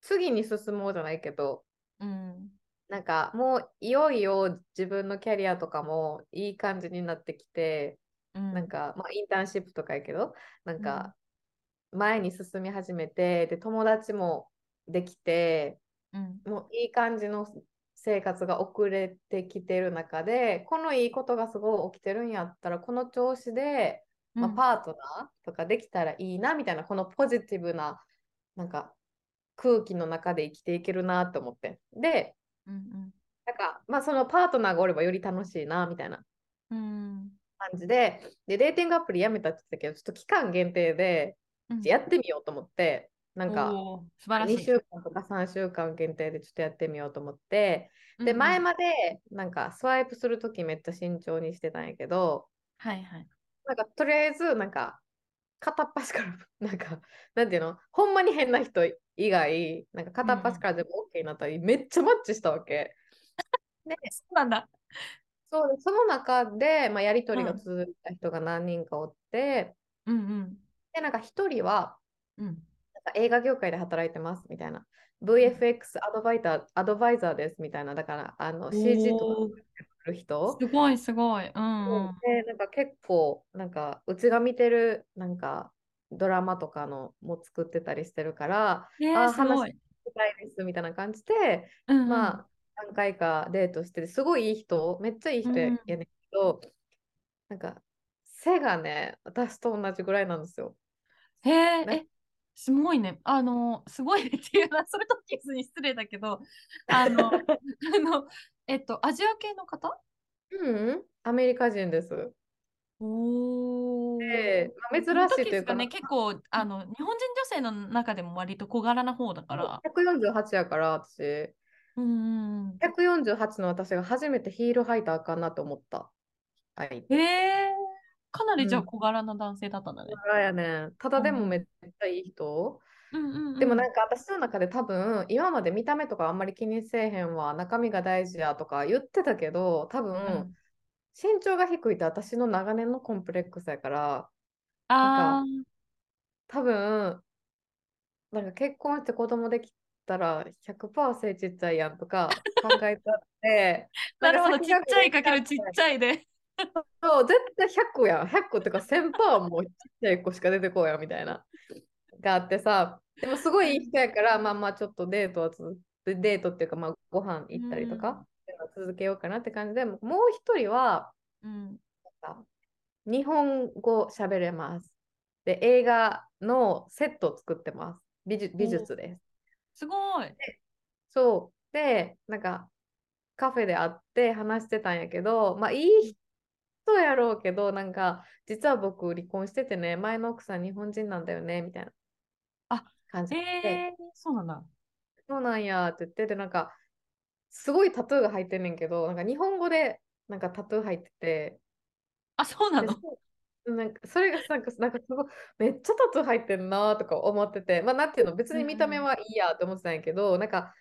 次に進もうじゃないけど、うん。なんかもういよいよ自分のキャリアとかもいい感じになってきて、うんなんか、まあ、インターンシップとかやけど、なんか前に進み始めて、で、友達もできて、うん。もういい感じの生活が遅れてきてる中で、このいいことがすごい起きてるんやったら、この調子で、まあ、うんパートナーとかできたらいいなみたいな、このポジティブななんか空気の中で生きていけるなと思って。で、うんなんか、まあ、そのパートナーがおればより楽しいなみたいなうん。感じで、で、デーティングアプリやめたって言ってたけど、ちょっと期間限定でうん。やってみようと思って、なんか、素晴らしい。2週間とか3週間限定でちょっとやってみようと思って、で、うんうん前までなんかスワイプするときめっちゃ慎重にしてたんやけど、はいはい。なんかとりあえずなんか片っ端から、なんか、なんていうの、ほんまに変な人以外、なんか片っ端から全部 OK になったり、めっちゃマッチしたわけ。そうなんだ。そうで、その中で、まあ、やりとりがうん続いた人が何人かおって、うんうん。で、なんか一人は、うん。映画業界で働いてますみたいな。VFX アドバイザー、アドバイザーですみたいな。だから、あの CG とかる人？すごいすごい。うんうん。で、なんか結構、なんか、うちが見てる、なんか、ドラマとかのも作ってたりしてるから、えー、すあー話。したいですみたいな感じで、うんうんまあ、何回かデートしてて、すごいいい人、めっちゃいい人やねんけど、なんか、背がね、私と同じぐらいなんですよ。へえ、すごいね。あの、すごいねっていうのは、それとキスに失礼だけど、あの、あの、えっと、アジア系の方？うん、アメリカ人です。おで、まあ、珍しいというか、ね、結構、あの、日本人女性の中でも割と小柄な方だから。148やから、私。うんうんうん。148の私が初めてヒール履いたらあかんなと思った。はい。へえ、かなりじゃあうん。小柄な男性だったんだね。そうやね。んただでうん。もめっちゃいい人。うんうんうん。でもなんか私の中で多分今まで見た目とかあんまり気にせえへんわ。中身が大事やとか言ってたけど多分、うん。身長が低いって私の長年のコンプレックスやから。あ多分なんか結婚して子供できたら100%背ちっちゃいやんとか考えたって、なるほど、ちっちゃいかけるちっちゃいで。そう、絶対100個やん。100個っていうか1000%もうちっちゃい子しか出てこうやんみたいな。があってさ、でもすごいいい人やから、まあまあちょっとデートはつデートっていうか、まあご飯行ったりとか、続けようかなって感じで、もう一人は、うん。さ日本語喋れます。で、映画のセットを作ってます。美術美術です。すごい。そう。で、なんか、カフェで会って話してたんやけど、まあ、いい人やろうけど、なんか、実は僕、離婚しててね、前の奥さん日本人なんだよね、みたいな。あ感じで、えー、そうなんだ。そうなんやって言って、で、なんか、すごいタトゥーが入ってんねんけど、なんか日本語でなんかタトゥー入ってて、あ、そうなの？なんかそれがなんか、なんかすごい、めっちゃタトゥー入ってんなとか思ってて、まあ、なんていうの、別に見た目はいいやって思ってたんやけど、なんか、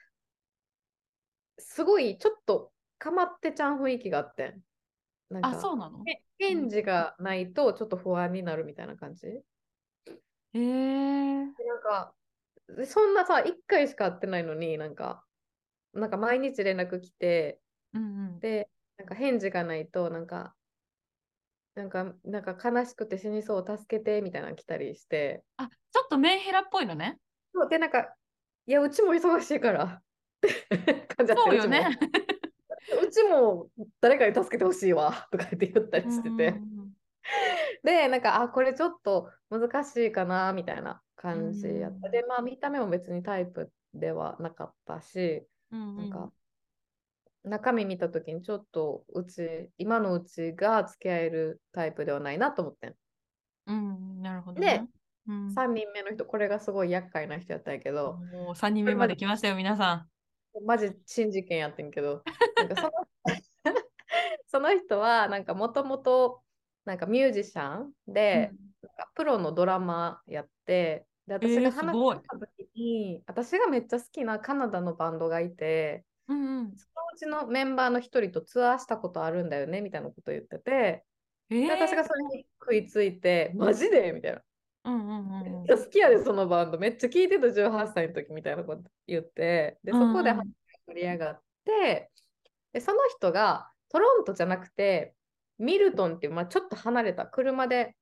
すごいちょっとかまってちゃん雰囲気があってん。なんあ、か、そうなの？へ返事がないとちょっと不安になるみたいな感じ？でえー、なんか、でそんなさ、1回しか会ってないのに、なんか、なんか毎日連絡来て、うんうん。で、なんか返事がないと、なんか、なんか、なんか悲しくて死にそう、助けてみたいなの来たりして、あ、ちょっとメンヘラっぽいのね。そうで、なんか、いや、うちも忙しいから、感じだってそうよね。うちも、誰かに助けてほしいわ、とか言って言ったりしてて、うんで、なんか、あ、これちょっと難しいかな、みたいな感じやった。うんで、まあ、見た目も別にタイプではなかったし、なんか、中身見たときにちょっとうち、今のうちが付き合えるタイプではないなと思ってん。うん、なるほどでね。うん、3人目の人、これがすごい厄介な人やったんやけど、もう3人目まで来ましたよ、皆さマジ珍事件やってんけど、なんかその その人は、なんかもともと、なんかミュージシャンん。で、なんかプロのドラマやって、で、私えーが話した時に、私がめっちゃ好きなカナダのバンドがいて、うんうん。そのうちのメンバーの一人とツアーしたことあるんだよねみたいなこと言ってて、えー、で私がそれに食いついて、マジで？みたいな。うんうんうん好きやで、そのバンド。めっちゃ聴いてた18歳の時みたいなこと言って、で、そこで盛り上がって、で、その人がトロントじゃなくて、ミルトンっていう、まあ、ちょっと離れた、車で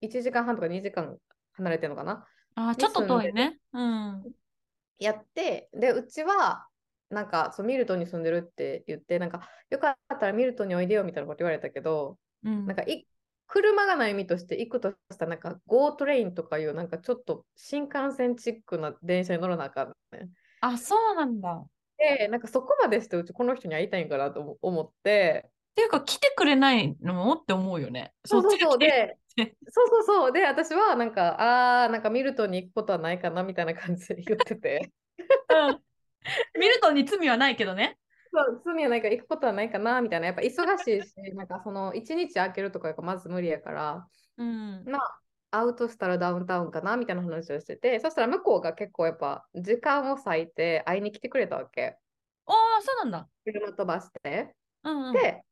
1時間半とか2時間離れてるのかな？あー、ちょっと遠いね。うん。やって、で、うちは、なんか、そう、ミルトンに住んでるって言って、なんか、よかったらミルトンにおいでよみたいなこと言われたけど、うん、なんかい、車がない意味として行くとしたら、なんか、GO トレインとかいう、なんかちょっと新幹線チックな電車に乗らなあかんね。あ、そうなんだ。っで、なんかそこまでして、うちこの人に会いたいんかなと思思って、ていうか、来てくれないのもって思うよね。そうそうそう、で。そうそうそう、で、私はなんか、あー、なんかミルトンに行くことはないかなみたいな感じで言ってて。うん。ミルトンに罪はないけどね。そう、罪はないから行くことはないかなみたいな。やっぱ忙しいし、なんかその一日空けるとかがまず無理やから、うん。まあ、会うとしたらダウンタウンかなみたいな話をしてて、そしたら向こうが結構やっぱ時間を割いて会いに来てくれたわけ。ああ、そうなんだ。車飛ばして。うんうん。で、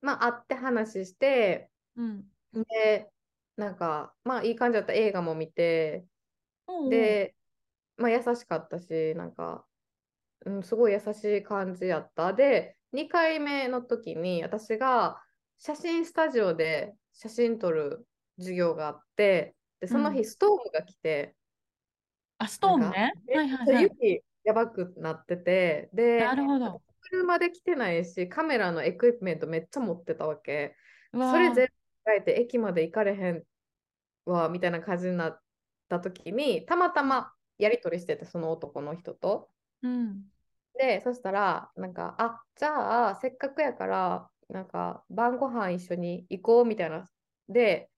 まあ会って話して、うん。で、なんか、まあいい感じだった映画も見て、おうおう、で、まあ優しかったし、なんか、うん、すごい優しい感じやった。で、2回目の時に私が写真スタジオで写真撮る授業があって、で、そのうん日ストームが来て、あ、ストームね。はいはいはい。雪やばくなってて、でな、るほど。車で来てないし、カメラのエクイプメントめっちゃ持ってたわけ。それ全部変えて駅まで行かれへんわ、みたいな感じになった時に、たまたまやり取りしてて、その男の人と。うん。で、そしたら、なんか、あ、じゃあ、せっかくやから、なんか、晩ご飯一緒に行こうみたいな。で、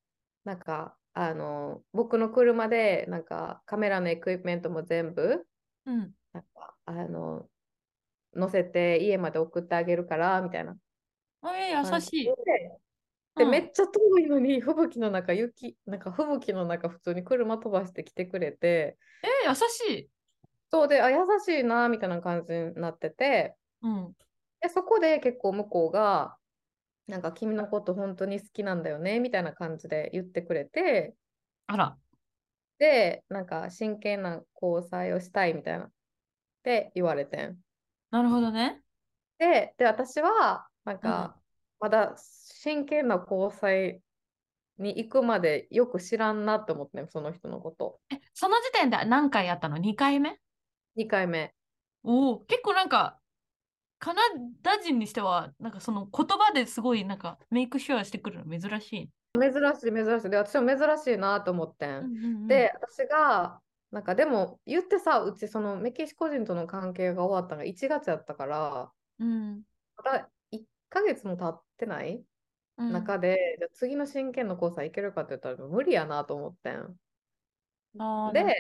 なんか、あの、僕の車で、なんか、カメラのエクイプメントも全部、うん。なんか、あの、乗せて家まで送ってあげるから、みたいなあえー、優しい。で。で、うんめっちゃ遠いのに、吹雪の中、雪、なんか吹雪の中、普通に車飛ばして来てくれて、えー、優しい。そうで、あ、優しいな、みたいな感じになってて、うん。で、そこで結構向こうが、なんか君のこと本当に好きなんだよね、みたいな感じで言ってくれて、あら。で、なんか真剣な交際をしたいみたいなって言われてん。なるほどね。で、で私は、なんうんか、まだ真剣な交際に行くまでよく知らんなって思ってん、その人のこと。え、その時点で何回やったの ?2 回目？2回目。おお、結構なんか、カナダ人にしては、なんかその言葉ですごいなんかメイクシュアしてくるの珍しい。珍しい、珍しい。で、私も珍しいなと思ってん。うんうんうんで、私が、なんかでも言ってさ、うちそのメキシコ人との関係が終わったのが1月やったから、うんまだ1ヶ月も経ってないうん中で、じゃあ次の真剣の交際いけるかって言ったら無理やなと思ってん。で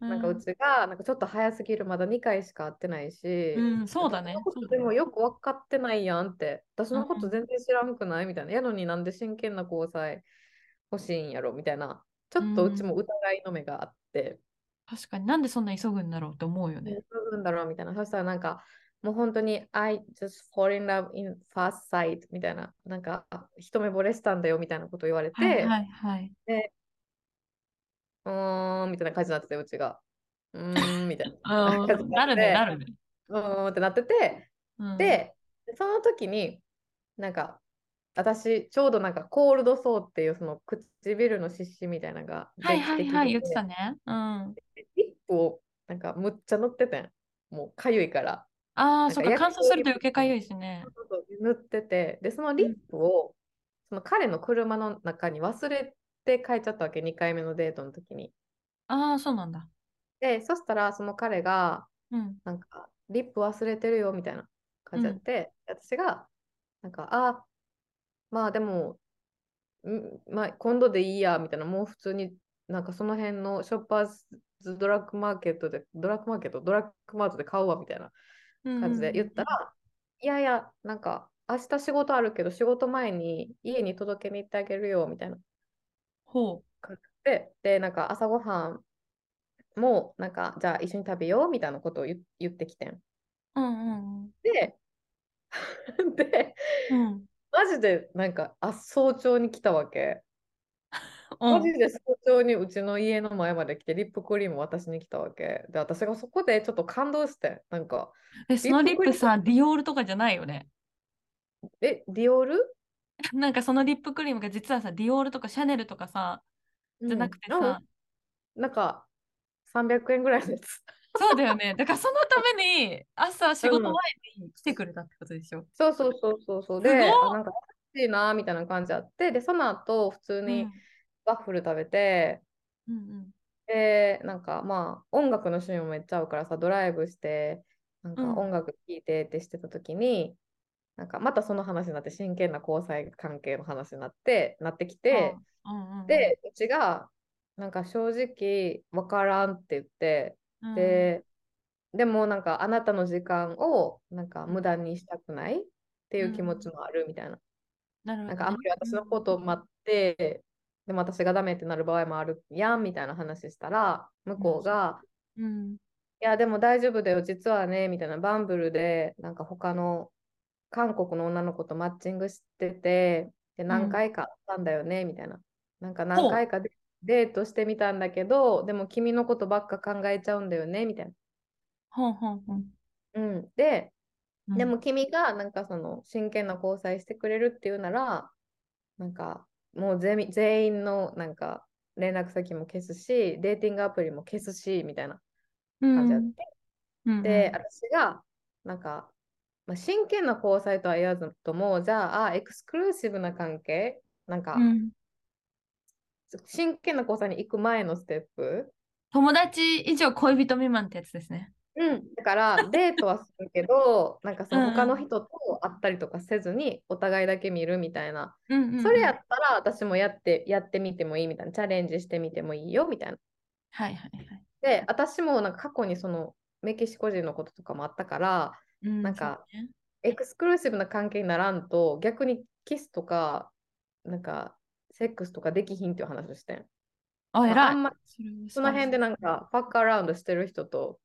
なんかうちが、なんかちょっと早すぎる、まだ2回しか会ってないし、うん、うん、そうだね。でもよく分かってないやんって、私のこうんと全然知らんくないみたいな。やのになんで真剣な交際欲しいんやろみたいな。ちょっとうちも疑いの目があって、確かになんでそんな急ぐんだろうって思うよね。どうするんだろうみたいな。そしたらなんか、もう本当に I just fall in love in first sight みたいな。なんか、一目惚れしたんだよみたいなこと言われて、はいはいはい。うーんみたいな感じになってて、うちが。うーん みたいうん感じになるね、なるね。な。うーんってなってて、うん、で、その時に、なんか、私、ちょうどなんか、コールドソーっていう、その唇の湿疹みたいなのがはいはいはい、言っててたね。うん。リップを、なんか、むっちゃ塗っててん。もう、かゆいから。ああ、そっか、乾燥すると余計かゆいしね。塗ってて、で、そのリップを、その彼の車の中に忘れて帰っちゃったわけ、2回目のデートの時に。ああ、そうなんだ。で、そしたら、その彼が、うん。なんか、リップ忘れてるよみたいな感じやって、私が、なんか、あ、まあでも、んまあ、今度でいいやみたいな、もう普通になんかその辺のショッパーズドラッグマーケットで、ドラッグマーケット、ドラッグマートで買うわみたいな感じで言ったら、いやいや、なんか、明日仕事あるけど、仕事前に家に届けに行ってあげるよみたいなほ感じで、で、なんか朝ごはんも、なんか、じゃあ一緒に食べようみたいなことを言言ってきてん。う。うんうんで、で、うん。うん。マジでなんか、あ、早朝に来たわけ。うんマジで早朝にうちの家の前まで来て、リップクリーム渡しに来たわけ。で、私がそこでちょっと感動して、なんか、え、そのリップさ、ディオールとかじゃないよね？え、ディオール？なんかそのリップクリームが実はさ、ディオールとかシャネルとかさ、じゃなくてうん。さ、なんか、300円ぐらいのやつ。そうだよね。だからそのために朝仕事前に来てくれたってことでしょ。そうそうそうそうそう。すごっ。で、あなんか、欲しいな、みたいな感じあって、で、その後、普通うん。にワッフル食べて、うんうん。で、なんかまあ音楽の趣味もめっちゃ合うからさ、ドライブして、なんかうん。音楽聴いてってしてた時に、なんかまたその話になって、真剣な交際関係の話になって、なってきて、うんうんうん。で、うちが、なんか正直わからんって言って、うん。で、でもなんかあなたの時間をなんか無駄にしたくないっていう気持ちもあるみたいな。なるほどね。なんかあんまり私のことを待って、でも私がダメってなる場合もあるやんみたいな話したら、向こうが、うん。いやでも大丈夫だよ、実はね、みたいな、バンブルでなんか他の韓国の女の子とマッチングしてて、で何回かあったんだよね、みたいな。なんか何回かデデートしてみたんだけど、でも君のことばっか考えちゃうんだよね、みたいな。ほんほんほんうん、で、うん。でも君がなんかその真剣な交際してくれるっていうなら、なんかもう全員のなんか連絡先も消すし、デーティングアプリも消すし、みたいな感じやって。うん。で、私がなんか、まあ、真剣な交際とは言わずとも、じゃあ、あエクスクルーシブな関係、なんか、うん真剣な交際に行く前のステップ、友達以上恋人未満ってやつですね。うん、だから デートはするけど、なんかその他の人と会ったりとかせずに、お互いだけ見るみたいな。うんうんうんそれやったら私もやってやってみてもいいみたいな、チャレンジしてみてもいいよみたいな。はいはいはい。で、私もなんか過去にそのメキシコ人のこととかもあったから、うんなんかねエクスクルーシブな関係にならんと、逆にキスとか、なんかセックスとかできひんっていう話をしてん。あ、偉い。あんまその辺でなんかファックアラウンドしてる人と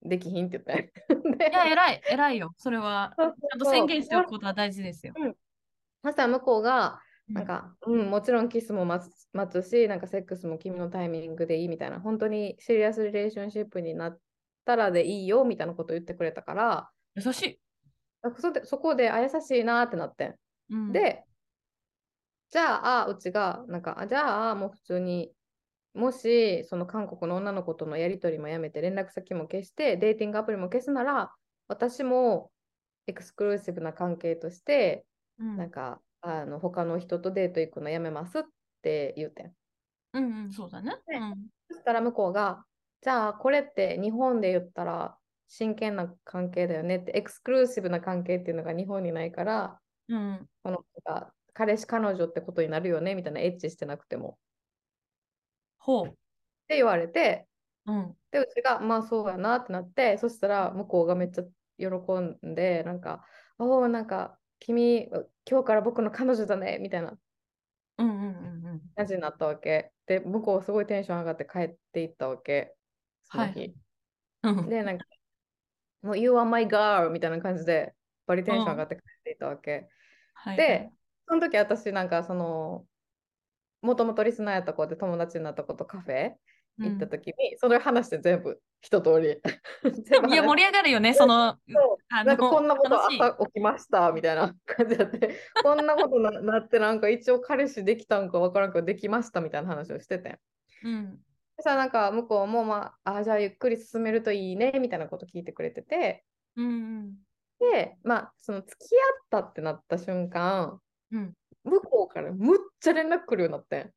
できひんって言って。でいいや、偉い、偉いよ。それは、ちゃんと宣言しておくことは大事ですよ。そしたら向こうが、うなんか、うん、もちろんキスも待つ待つし、なんかセックスも君のタイミングでいいみたいな、本当にシリアスリレーションシップになたらでいいよみたいなことを言ってくれたから、優しい。そでそこであ優しいなってなってん。うん、で、じゃあ、あうちが、なんか、あじゃあ、もう普通に、もし、その韓国の女の子とのやりとりもやめて、連絡先も消して、デーティングアプリも消すなら、私もエクスクルーシブな関係として、うん、なんか、あの、他の人とデート行くのやめますって言うてん。うんうん、そうだね。ねうんそしたら向こうが、じゃあ、これって日本で言ったら、真剣な関係だよねって、エクスクルーシブな関係っていうのが日本にないから、うん、この彼氏、彼女ってことになるよねみたいなエッチしてなくても。ほって言われて、う。うん。で、うちが、まあそうやなってなって、そしたら向こうがめっちゃ喜んで、なんか、おお、なんか、君、今日から僕の彼女だねみたいなうんうんうんうん。感じになったわけ。で、向こうすごいテンション上がって帰っていったわけ。その日。はいうんで、なんか、もう、You are my girl みたいな感じで、バリテンション上がって帰っていったわけ。はいで、その時私なんかその、もともとリスナーやった子で友達になった子とカフェ行った時に、それ話して全部一通り。いや、話盛り上がるよね、その、なんかこんなこと朝起きましたみたいな感じだって、こんなことななってなんか一応彼氏できたんかわからんけどできましたみたいな話をしてて。うん。そしたらなんか向こうもまあ、あじゃあゆっくり進めるといいねみたいなこと聞いてくれてて、うんうん。で、まあその付き合ったってなった瞬間、うん向こうからむっちゃ連絡来るようになってん。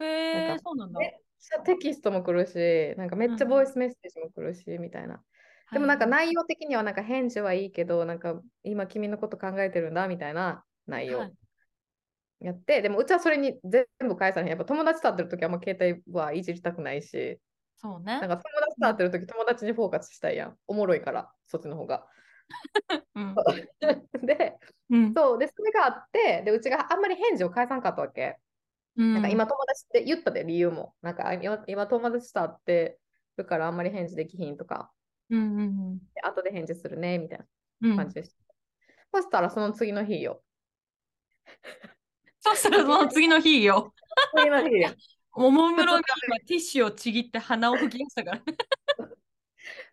へえ、なんかそうなんだ。めっちゃテキストも来るし、なんかめっちゃボイスメッセージも来るし、みたいな。でもなんかはい内容的にはなんか返事はいいけど、なんか今君のこと考えてるんだみたいな内容はいやって、でもうちはそれに全部返さない。やっぱ友達と会ってる時はあんま携帯はいじりたくないし、そうねなん。か友達と会ってる時友達にフォーカスしたいやん。おもろいから、そっちの方が。うん。で、うん。そう、で、それがあって、で、うちがあんまり返事を返さんかったわけ。うんなんか今友達って言ったで理由も。なんか今今友達と会ってるからあんまり返事できひんとか、うんうんで後で返事するねみたいうん。うなん感じでした。そしたらその次の日よ。そしたらその次の日よ。次の日よ。おもむろに今ティッシュをちぎって鼻を拭きましたから。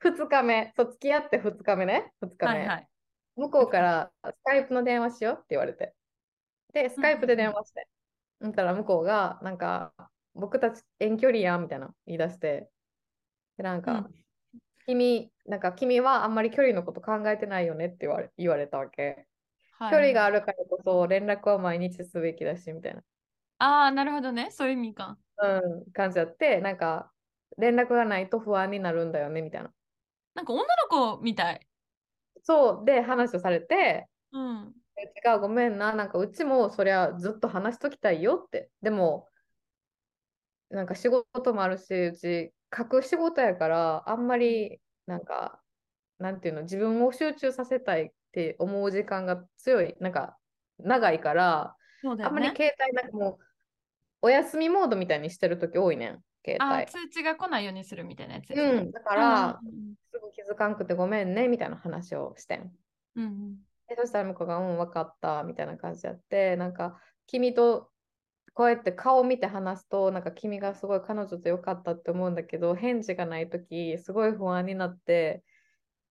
2日目、そう付き合って2日目ね。2日目。はいはい。向こうからスカイプの電話しようって言われて。で、スカイプで電話して。そしたら向こうが、なんか、僕たち遠距離やんみたいな言い出して。で、なんか、うん君、なんか君はあんまり距離のこと考えてないよねって言われ言われたわけ。はい距離があるからこそ連絡は毎日すべきだしみたいな、ああ、なるほどね。そういう意味か。うん、感じだって、なんか連絡がないと不安になるんだよねみたいな。なんか女の子みたい。そうで話をされて、うん。うちがごめんな、なんかうちもそりゃずっと話しときたいよって。でも、なんか仕事もあるし、うち書く仕事やから、あんまりなんか、なんていうの、自分を集中させたいって思う時間が強い、なんか長いから、ね。あんまり携帯なんかもう、お休みモードみたいにしてるとき多いねん、携帯。通知が来ないようにするみたいなやつ。うん、だから、うんすぐ気づかんくてごめんねみたいな話をしてん。うんうん。でそしたら向こうが、うん、分かったみたいな感じでやって、なんか、君とこうやって顔を見て話すと、なんか君がすごい彼女とよかったって思うんだけど、返事がないとき、すごい不安になって、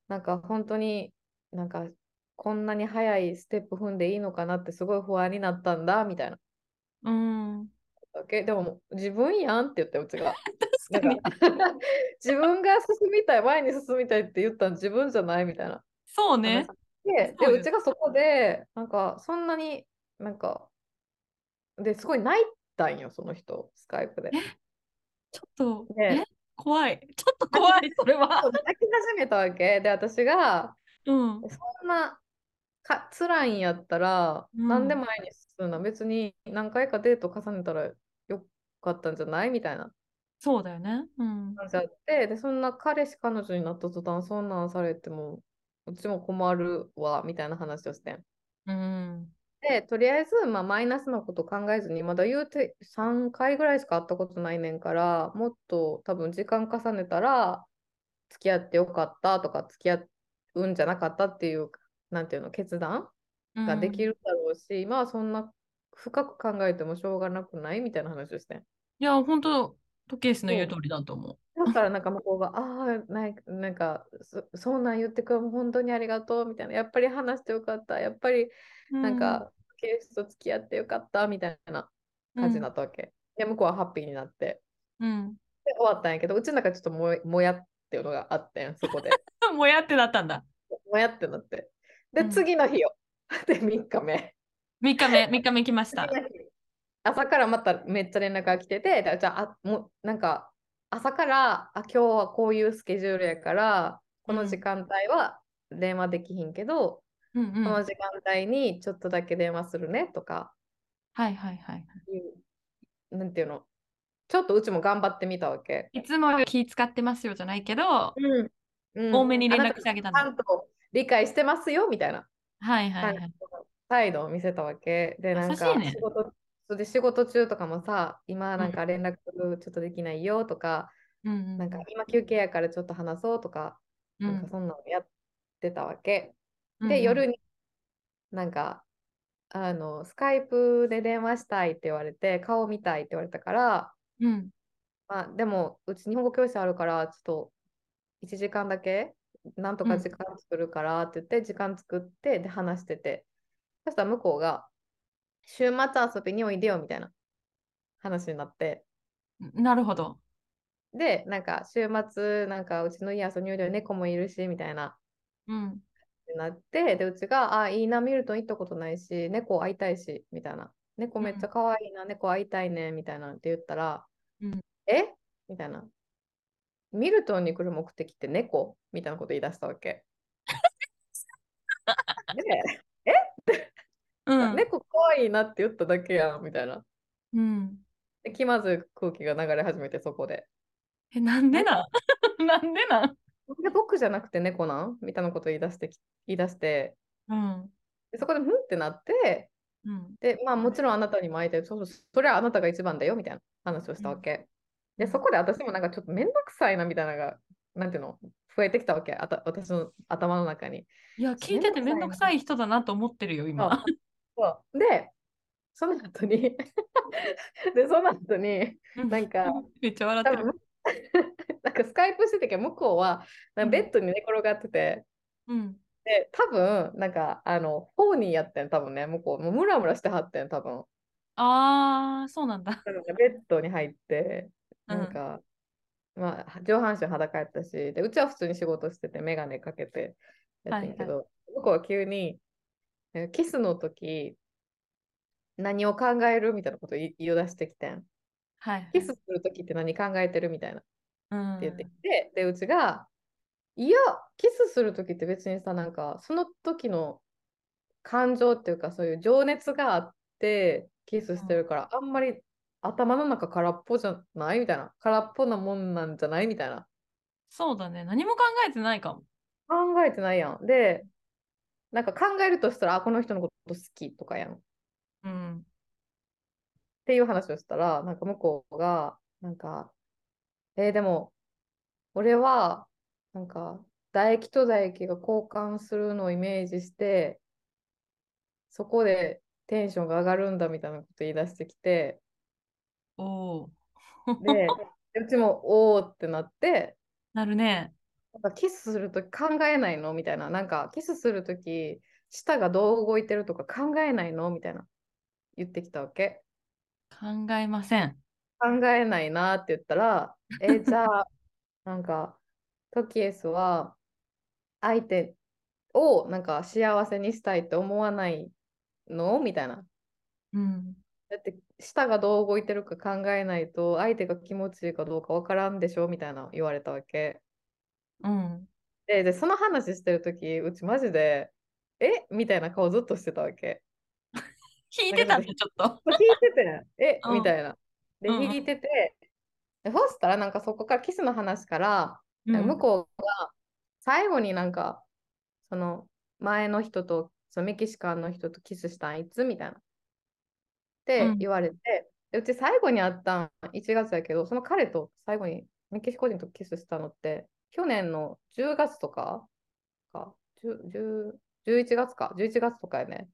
なんか本当になんかこんなに早いステップ踏んでいいのかなってすごい不安になったんだみたいな。うん。だけ？でも自分やんって言ってうちが。な確かに。んか 自分が進みたい、前に進みたいって言ったの自分じゃないみたいな。そうね。で、でそうちがそこで、なんかそんなになんか、ですごい泣いたんよ、その人、スカイプで。ちょっと、ねえ？怖い。ちょっと怖い、それは。泣き始めたわけで、私が、うん。そんなか辛いんやったら、うんなんで前に進むの別に何回かデート重ねたらよかったんじゃない？みたいなそうだよね。うん。感じあって、で、そんな彼氏、彼女になった途端、そんなんされても、うちも困るわ、みたいな話をしてん。うん。で、とりあえず、まあ、マイナスのこと考えずに、まだ言うて3回ぐらいしか会ったことないねんから、もっと多分時間重ねたら、付き合ってよかったとか、付き合うんじゃなかったっていう、なんていうの、決断ができる。るだろうし、今はそんな深く考えてもしょうがなくないみたいな話をしてん。いや、本当時計師の言う通りだと思う。いやしたらなんか向こうが、ああ、なんかなんかそ、そんなん言ってくれも本当にありがとうみたいな。やっぱり話してよかった。やっぱりなんか、ケースと付き合ってよかったみたいな感じになったわけ。で、向こうはハッピーになって。うん。で、終わったんやけど、うちの中でちょっともやもやっていうのがあってん、そこで。もやってなったんだ。もやってなって。で、うん次の日よ。で、3日目。3日目、3日目来ました。朝からまためっちゃ連絡が来てて、でじゃあ、あもうなんか朝からあ今日はこういうスケジュールやから、この時間帯は電話できひんけど、うんうん。はいこの時間帯にちょっとだけ電話するねとかはいはいはい。なんていうの、ちょっとうちも頑張ってみたわけ。いつも気使ってますよじゃないけど、うんうん多めに連絡してあげたんだ。ちゃんと理解してますよみたいなはいはいはい。態度を見せたわけ。で、なんか仕事、それで仕事中とかもさ、今なんか連絡ちょっとできないよとか、うんうんなんか今休憩やからちょっと話そうとか、うんなんかそんなのやってたわけ。うんで、夜になんか、あの、スカイプで電話したいって言われて、顔見たいって言われたから、うんまあ、でも、うち日本語教室あるから、ちょっと1時間だけ、なんとか時間作るからって言って、時間作って、で、話してて。そしたら向こうが、週末遊びにおいでよみたいな話になって、なるほど。で、なんか、週末、なんか、うちの家遊びにおいでよ、猫もいるし、みたいな。うん。ってなって、で、うちが、あ、いいな、ミルトン行ったことないし、猫会いたいし、みたいな。猫めっちゃ可愛いな、猫会いたいね、みたいなって言ったら、うんえ？みたいな。ミルトンに来る目的って猫みたいなこと言い出したわけ。で、うん。猫可愛いなって言っただけやん、みたいな。うん。で気まずい空気が流れ始めて、そこで。え、なんでなん？なんでなんで僕じゃなくて猫なん？みたいなこと言い出してき、言い出して、うん。でそこでふんってなって、うん。で、まあもちろんあなたにも会いたい。そうそう、それはあなたが一番だよみたいな話をしたわけ。で、そこで私もなんかちょっとめんどくさいなみたいなのが、なんていうの、増えてきたわけ。あた私の頭の中に。いや、聞いててめんどくさい人だなと思ってるよ、今。そうで、その後に で、その後に、なんか、めっちゃ笑ってる。なんかスカイプしてたけど、向こうはなんかベッドに寝転がってて、うん。で、多分なんか、あの、ホーニーやってん、多分ね、向こう、もうムラムラしてはってん、多分。あー、そうなんだ。ベッドに入って、うんなんか、まあ、上半身裸やったし、で、うちは普通に仕事してて、眼鏡かけてやってんけど、向こうは急に、えキスの時、何を考えるみたいなことを言い出してきてん。はい。キスする時って何考えてるみたいなってうん。言ってきて、で、うちが、いや、キスする時って別にさ、なんか、その時の感情っていうか、そういう情熱があって、キスしてるから、あんまり頭の中空っぽじゃない？みたいな。空っぽなもんなんじゃない？みたいな。そうだね。何も考えてないかも。考えてないやん。で、なんか考えるとしたら、あ、この人のこと好きとかやん。っうん。ていう話をしたら、なんか向こうが、なんか、えーでも、俺は、なんか、唾液と唾液が交換するのをイメージして、そこでテンションが上がるんだみたいなこと言い出してきて、おー。で、うちもおーってなって、なるね。なんかキスするとき考えないの？みたいな。なんかキスするとき、舌がどう動いてるとか考えないの？みたいな言ってきたわけ。考えません。考えないなって言ったら、え、じゃあ、なんか、トキエスは相手をなんか幸せにしたいって思わないの？みたいな。うん。だって、舌がどう動いてるか考えないと、相手が気持ちいいかどうかわからんでしょ？みたいな言われたわけ。うん。で、で、その話してるとき、うちマジで、え？みたいな顔ずっとしてたわけ。引いてたんだ、ちょっと。聞いてて、え？うんみたいな。で、うんうん弾いてて、でそしたらなんかそこからキスの話から、向こうが最後になんか、その前の人と、そのメキシカンの人とキスしたんいつみたいな。ってうん言われて、でうち最後に会ったん1月やけど、その彼と最後にメキシコ人とキスしたのって、去年の10月とかか、10 10 11月か、11月とかやね。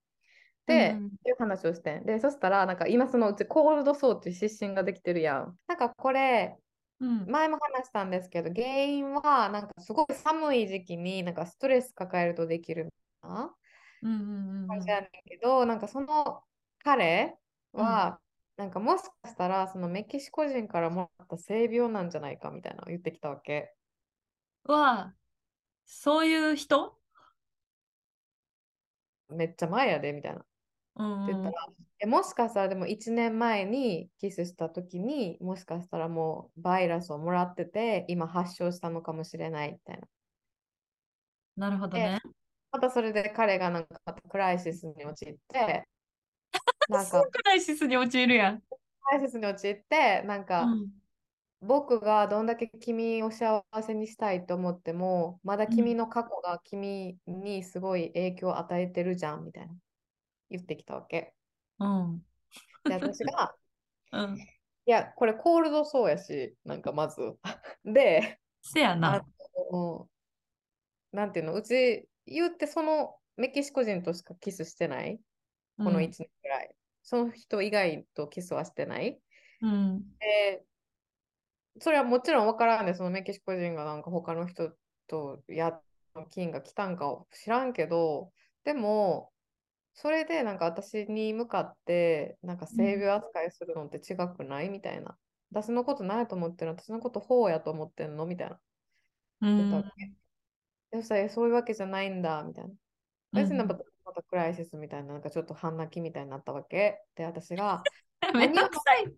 で、うんっていう話をしてん。で、そしたら、なんか今そのうちコールドソーっていう湿疹ができてるやん。なんかこれ、うん。前も話したんですけど、原因はなんかすごい寒い時期になんかストレス抱えるとできるみたいなうんうんうんうん感じなんだけど、なんかその彼は、なんかもしかしたらそのメキシコ人からもらった性病なんじゃないかみたいなのを言ってきたわけ。は、そういう人？めっちゃ前やでみたいな。うんうんって言ったら、えもしかしたらでも1年前にキスした時にもしかしたらもうバイラスをもらってて今発症したのかもしれないみたいな。なるほどね。またそれで彼がなんかクライシスに陥って、なんかクライシスに陥るやん。クライシスに陥って、なんか、うん僕がどんだけ君を幸せにしたいと思っても、まだ君の過去が君にすごい影響を与えてるじゃんみたいな言ってきたわけ。うん。で、私が、うん。いや、これコールドそうやし、なんかまず。で、あせやな。の、なんていうの、うち言ってそのメキシコ人としかキスしてない、このうん1年くらい。その人以外とキスはしてない。うん。で、それはもちろん分からんで、そのメキシコ人がなんか他の人とやっ金が来たんかを知らんけど、でも、それでなんか私に向かってなんか性病扱いするのって違くない？みたいな。私のこと何やと思ってるの？私のこと法やと思ってんの？みたいな。うん。でそういうわけじゃないんだみたいな。私なんかまたクライシスみたいな、なんかちょっと半泣きみたいになったわけ。で、私が、めんどくさい。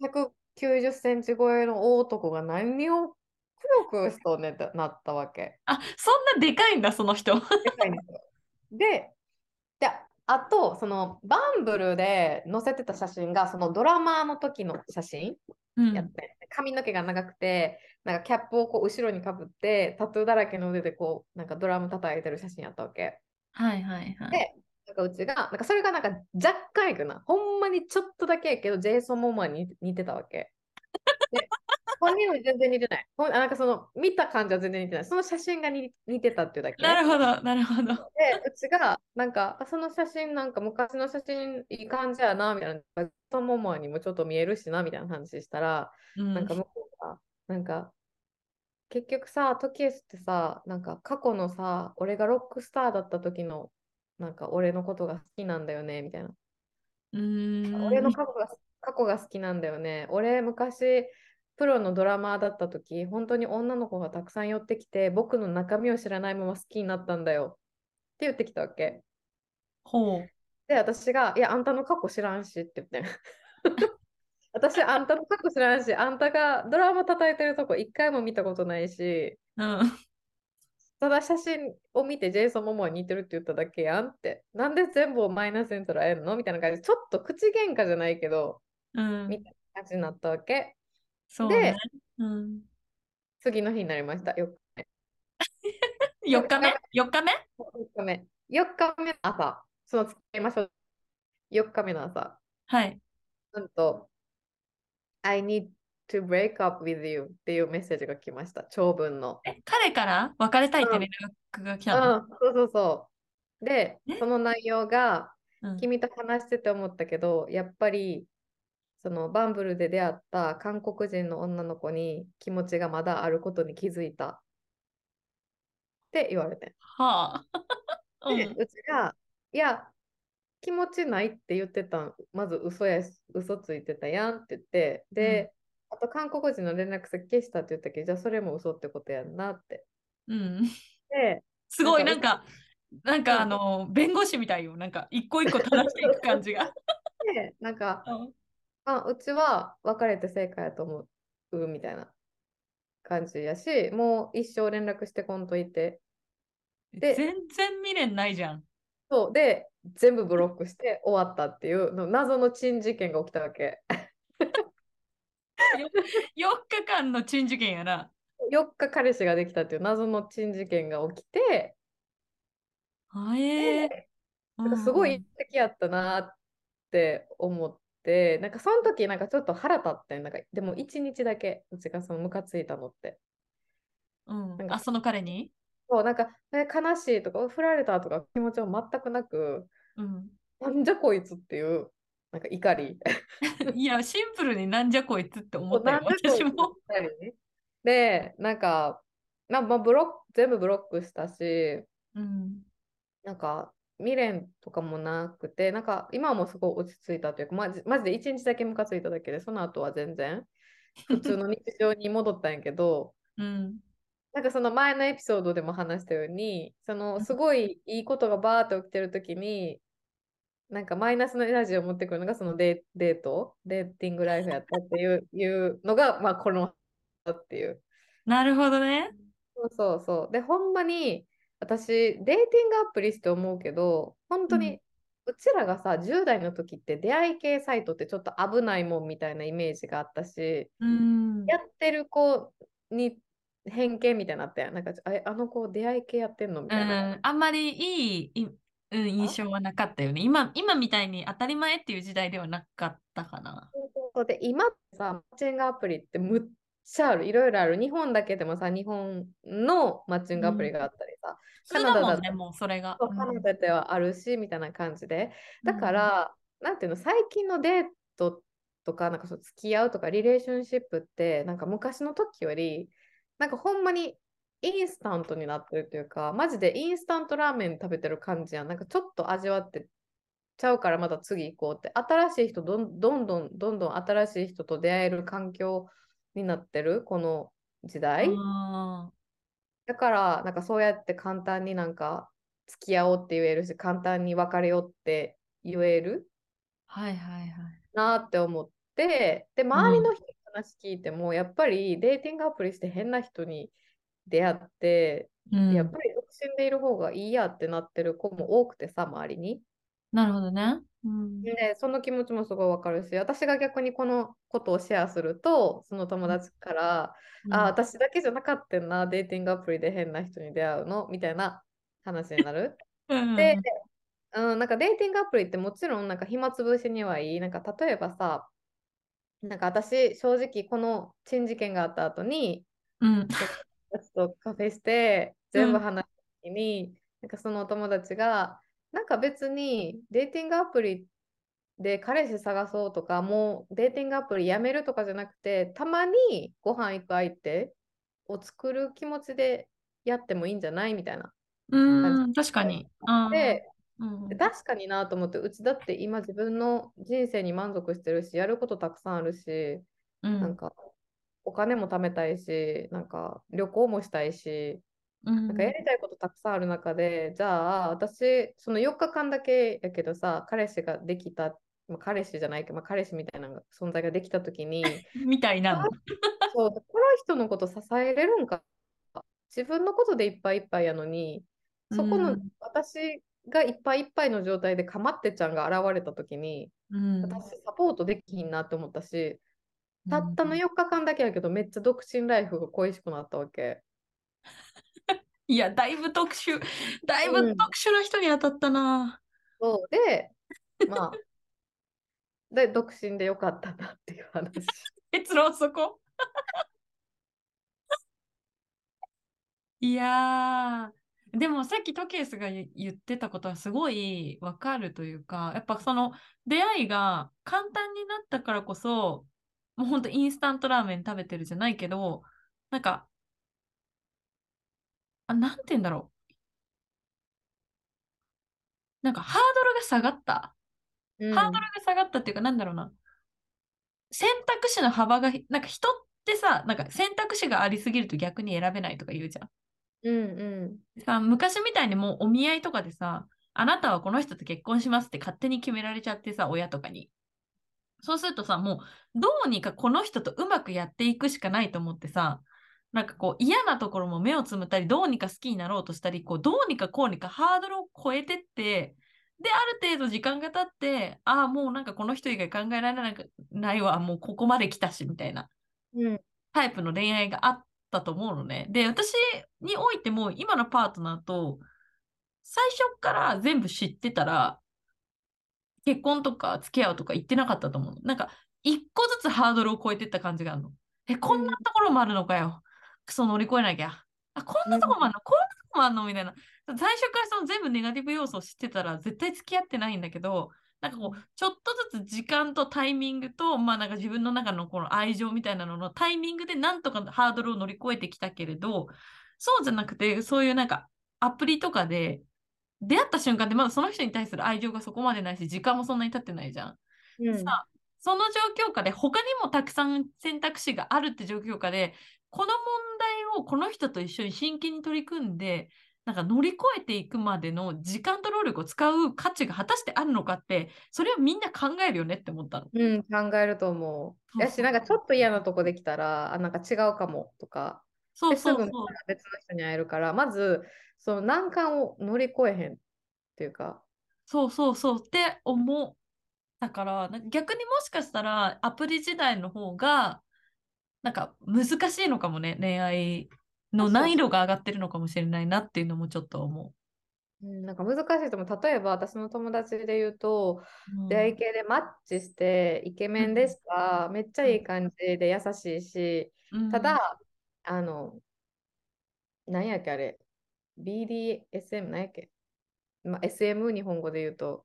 190センチ超えの大男が何をくよくよしとねってなったわけ。あ、そんなでかいんだ、その人。でかいんですよ。で、で、あと、そのバンブルで載せてた写真が、そのドラマーの時の写真うんやって、髪の毛が長くて、なんかキャップをこう後ろにかぶって、タトゥーだらけの腕でこう、なんかドラム叩いてる写真やったわけ。はいはいはい。で、なんかうちが、なんかそれがなんか若干やけどな、ほんまにちょっとだけやけど、ジェイソン・モモアに似てたわけ。で、本人は全然似てない。ほんあなんかその見た感じは全然似てない。その写真が似似てたっていうだけ。なるほど、なるほど。で、うちが、なんか、あその写真、なんか昔の写真いい感じやな、みたいな。ジェイソン・モモアにもちょっと見えるしな、みたいな話したら、うんなんか向こうが、なんか、結局さ、トキエスってさ、なんか過去のさ、俺がロックスターだった時の、なんか俺のことが好きなんだよね、みたいな。うーん。俺の過去が過去が好きなんだよね。俺、昔、プロのドラマーだった時、本当に女の子がたくさん寄ってきて、僕の中身を知らないまま好きになったんだよ。って言ってきたわけ。ほう。で、私が、いや、あんたの過去知らんしって言って。私、あんたの過去知らんし、あんたがドラマ叩いてるとこ一回も見たことないし、うん。ただ写真を見てジェイソン・モモアに似てるって言っただけやんって。なんで全部をマイナスに捉えるの？みたいな感じで、ちょっと口喧嘩じゃないけど、うんみ。たいな感じになったわけ。そうね。うん。次の日になりました。4 4日目 ?4 日目？日目。4日目の朝。その付き合いましょう。4日目の朝。はい。なんと、I need to break up with you っていうメッセージが来ました。長文の。え、彼から？別れたいって連絡が来たの？うん、そうそうそう。でえ、その内容が、うん君と話してて思ったけど、やっぱり、そのバンブルで出会った韓国人の女の子に気持ちがまだあることに気づいた。って言われて。はあ。うで、ん。うちが、いや、気持ちないって言ってたん、まず嘘やし、嘘ついてたやんって言って、で、あと韓国人の連絡先消したって言ったけど、じゃあそれも嘘ってことやんなって。うん。で、すごい、なんんか、なんかあの、弁護士みたいよ。なんか、一個一個正していく感じが。でなんか、うんあ、うちは別れて正解やと思うみたいな感じやし、もう一生連絡してこんといて。で全然未練ないじゃん。そう、で、全部ブロックして終わったっていうの謎の珍事件が起きたわけ。4日間の珍事件やな。4日彼氏ができたっていう謎の珍事件が起きて、あえーすごいうん素敵やったなって思って、なんかその時なんかちょっと腹立ってんなんかでも1日だけうちがそのムカついたのって。なんかうんあ、その彼に？そう、なんか、ね、悲しいとか、振られたとか気持ちは全くなく、うん。なんじゃこいつっていう、なんか怒り。いや、シンプルになんじゃこいつって思ったよ、私も。で、なんか、ままあ、ブロック、全部ブロックしたし、うん。なんか未練とかもなくて、なんか今はもうすごい落ち着いたというか、まじ、マジで一日だけムカついただけで、その後は全然普通の日常に戻ったんやけど、うん。なんかその前のエピソードでも話したように、そのすごいいいことがバーって起きてるときに、なんかマイナスのエナジーを持ってくるのがそのデデート、デーティングライフやったっていういうのが、まあこのっていう。なるほどね。そうそうそう。で、ほんまに私、デーティングアプリって思うけど、本当に、うちらがさ、10代の時って出会い系サイトってちょっと危ないもんみたいなイメージがあったし、うん。やってる子に偏見みたいになったやん。なんか、あれあの子出会い系やってんの？みうたいな。ん、あんまりいい、いうん、印象はなかったよね。今、今みたいに当たり前っていう時代ではなかったかな。で、今ってさ、マッチングアプリってむっちゃある。いろいろある。日本だけでもさ、日本のマッチングアプリがあったりさ、普通だもんね、もうそれが。カナダではあるし、みたいな感じで。だから、なんていうの、最近のデートとか、なんかそう付き合うとか、リレーションシップって、なんか昔の時より、なんかほんまにインスタントになってるというか、マジでインスタントラーメン食べてる感じやん。なんかちょっと味わってちゃうからまた次行こうって、新しい人どんどんどんどんどん新しい人と出会える環境になってる、この時代。あだから、なんかそうやって簡単になんか付き合おうって言えるし、簡単に別れようって言えるーはいはいはい。なって思って、で、周りの人の話聞いても、やっぱりデーティングアプリして変な人に出会って、うん、やっぱり独身でいる方がいいやってなってる子も多くてさ、周りに。なるほどね。うん。で、その気持ちもすごいわかるし、私が逆にこのことをシェアすると、その友達から、あ、私だけじゃなかったんな、デーティングアプリで変な人に出会うのみたいな話になる。うん、で、うん、なんかデーティングアプリってもちろんなんか暇つぶしにはいい。なんか例えばさ、なんか私正直この珍事件があった後に、うん。とカフェして全部話した時に、なんかそのお友達が、なんか別にデーティングアプリで彼氏探そうとか、もうデーティングアプリやめるとかじゃなくて、たまにご飯行く相手を作る気持ちでやってもいいんじゃないみたいな。うん、確かに。で、うんで確かになと思って、うちだって今自分の人生に満足してるし、やることたくさんあるし、うん。なんかお金も貯めたいし、なんか旅行もしたいし、うんなんかやりたいことたくさんある中で、じゃあ私、その4日間だけやけどさ、彼氏ができた、まあ、彼氏じゃないけど、まあ、彼氏みたいな存在ができたときに、みたいなの。そう、この人のこと支えれるんか、自分のことでいっぱいいっぱいやのに、そこのうん。私がいっぱいいっぱいの状態でかまってちゃんが現れたときに、うん私サポートできひんなって思ったし、たったの4日間だけやけど、めっちゃ独身ライフが恋しくなったわけ。いや、だいぶ特殊、だいぶうん特殊な人に当たったな。そうで、まあ、で、独身でよかったなっていう話。結論そこ いやー、でもさっきトケースが言言ってたことはすごいわかるというか、やっぱその出会いが簡単になったからこそ、もうほんとインスタントラーメン食べてるじゃないけど、なんか、あ、なんて言うんだろう。なんかハードルが下がった。うんハードルが下がったっていうか、なんだろうな。選択肢の幅が、なんか人ってさ、なんか選択肢がありすぎると逆に選べないとか言うじゃん。うんうんさ、昔みたいにもうお見合いとかでさ、あなたはこの人と結婚しますって勝手に決められちゃってさ、親とかに。そうするとさ、もうどうにかこの人とうまくやっていくしかないと思ってさ、なんかこう嫌なところも目をつむったり、どうにか好きになろうとしたり、こうどうにかこうにかハードルを超えてって、で、ある程度時間が経って、ああ、もうなんかこの人以外考えられないわ、もうここまで来たし、みたいな。うんタイプの恋愛があったと思うのね。で、私においても今のパートナーと最初から全部知ってたら結婚とか付き合うとか言ってなかったと思うの。なんか一個ずつハードルを超えてった感じがあるの。え、こんなところもあるのかよ。クソ乗り越えなきゃ。あ、こんなところもあるの、こんなところもあるの？みたいな。最初からその全部ネガティブ要素を知ってたら絶対付き合ってないんだけど、なんかこう、ちょっとずつ時間とタイミングと、まあなんか自分の中のこの愛情みたいなののタイミングでなんとかハードルを乗り越えてきたけれど、そうじゃなくて、そういうなんかアプリとかで出会った瞬間でまだその人に対する愛情がそこまでないし、時間もそんなに経ってないじゃん。うんさその状況下で他にもたくさん選択肢があるって状況下で、この問題をこの人と一緒に真剣に取り組んで、なんか乗り越えていくまでの時間と労力を使う価値が果たしてあるのかって、それをみんな考えるよねって思ったの。うん、考えると思う。やし、なんかちょっと嫌なとこできたら、あ、なんか違うかもとか、そうそうそう。別の人に会えるから、まず、その難関を乗り越えへんっていうか、そうそうそうって思う。だから、逆にもしかしたらアプリ時代の方が、なんか難しいのかもね、恋愛の難易度が上がってるのかもしれないなっていうのもちょっと思うん、なんか難しいと思う。例えば私の友達で言うと、う。うん出会い系でマッチしてイケメンでした。めっちゃいい感じで優しいし、うんただ、あの、なんやっけあれ、BDSM なんやっけ、まあ、SM 日本語で言うと、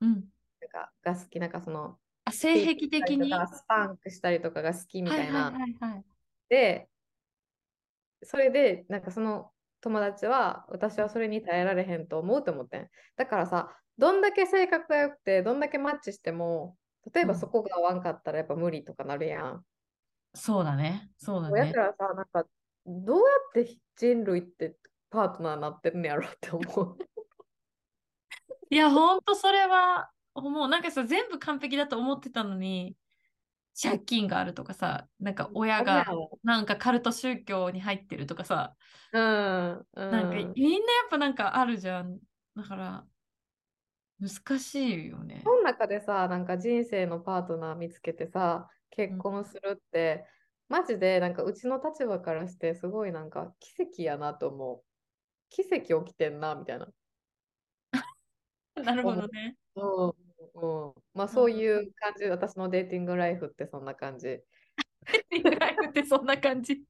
うん、なんかが好き、なんかその、あ性癖的に？スパンクしたりとかが好きみたいな。はいはいはいはい。で、それで、なんかその友達は、私はそれに耐えられへんと思うと思ってん。だからさ、どんだけ性格が良くて、どんだけマッチしても、例えばうんそこが合わんかったらやっぱ無理とかなるやん。そうだね。そうだねやか。らさ、なんか、どうやって人類ってパートナーになってるんやろって思う。いや、ほんとそれは思う。なんかさ、全部完璧だと思ってたのに、借金があるとかさ、なんか親がなんかカルト宗教に入ってるとかさ、うん、うん。なんかみんなやっぱなんかあるじゃん。だから、難しいよね。その中でさ、なんか人生のパートナー見つけてさ、結婚するって、マジでなんかうちの立場からしてすごいなんか奇跡やなと思う。奇跡起きてんなみたいな。なるほどね。うんうん、まあそういう感じ、私のデーティングライフってそんな感じ。リンライフってそんな感じ。い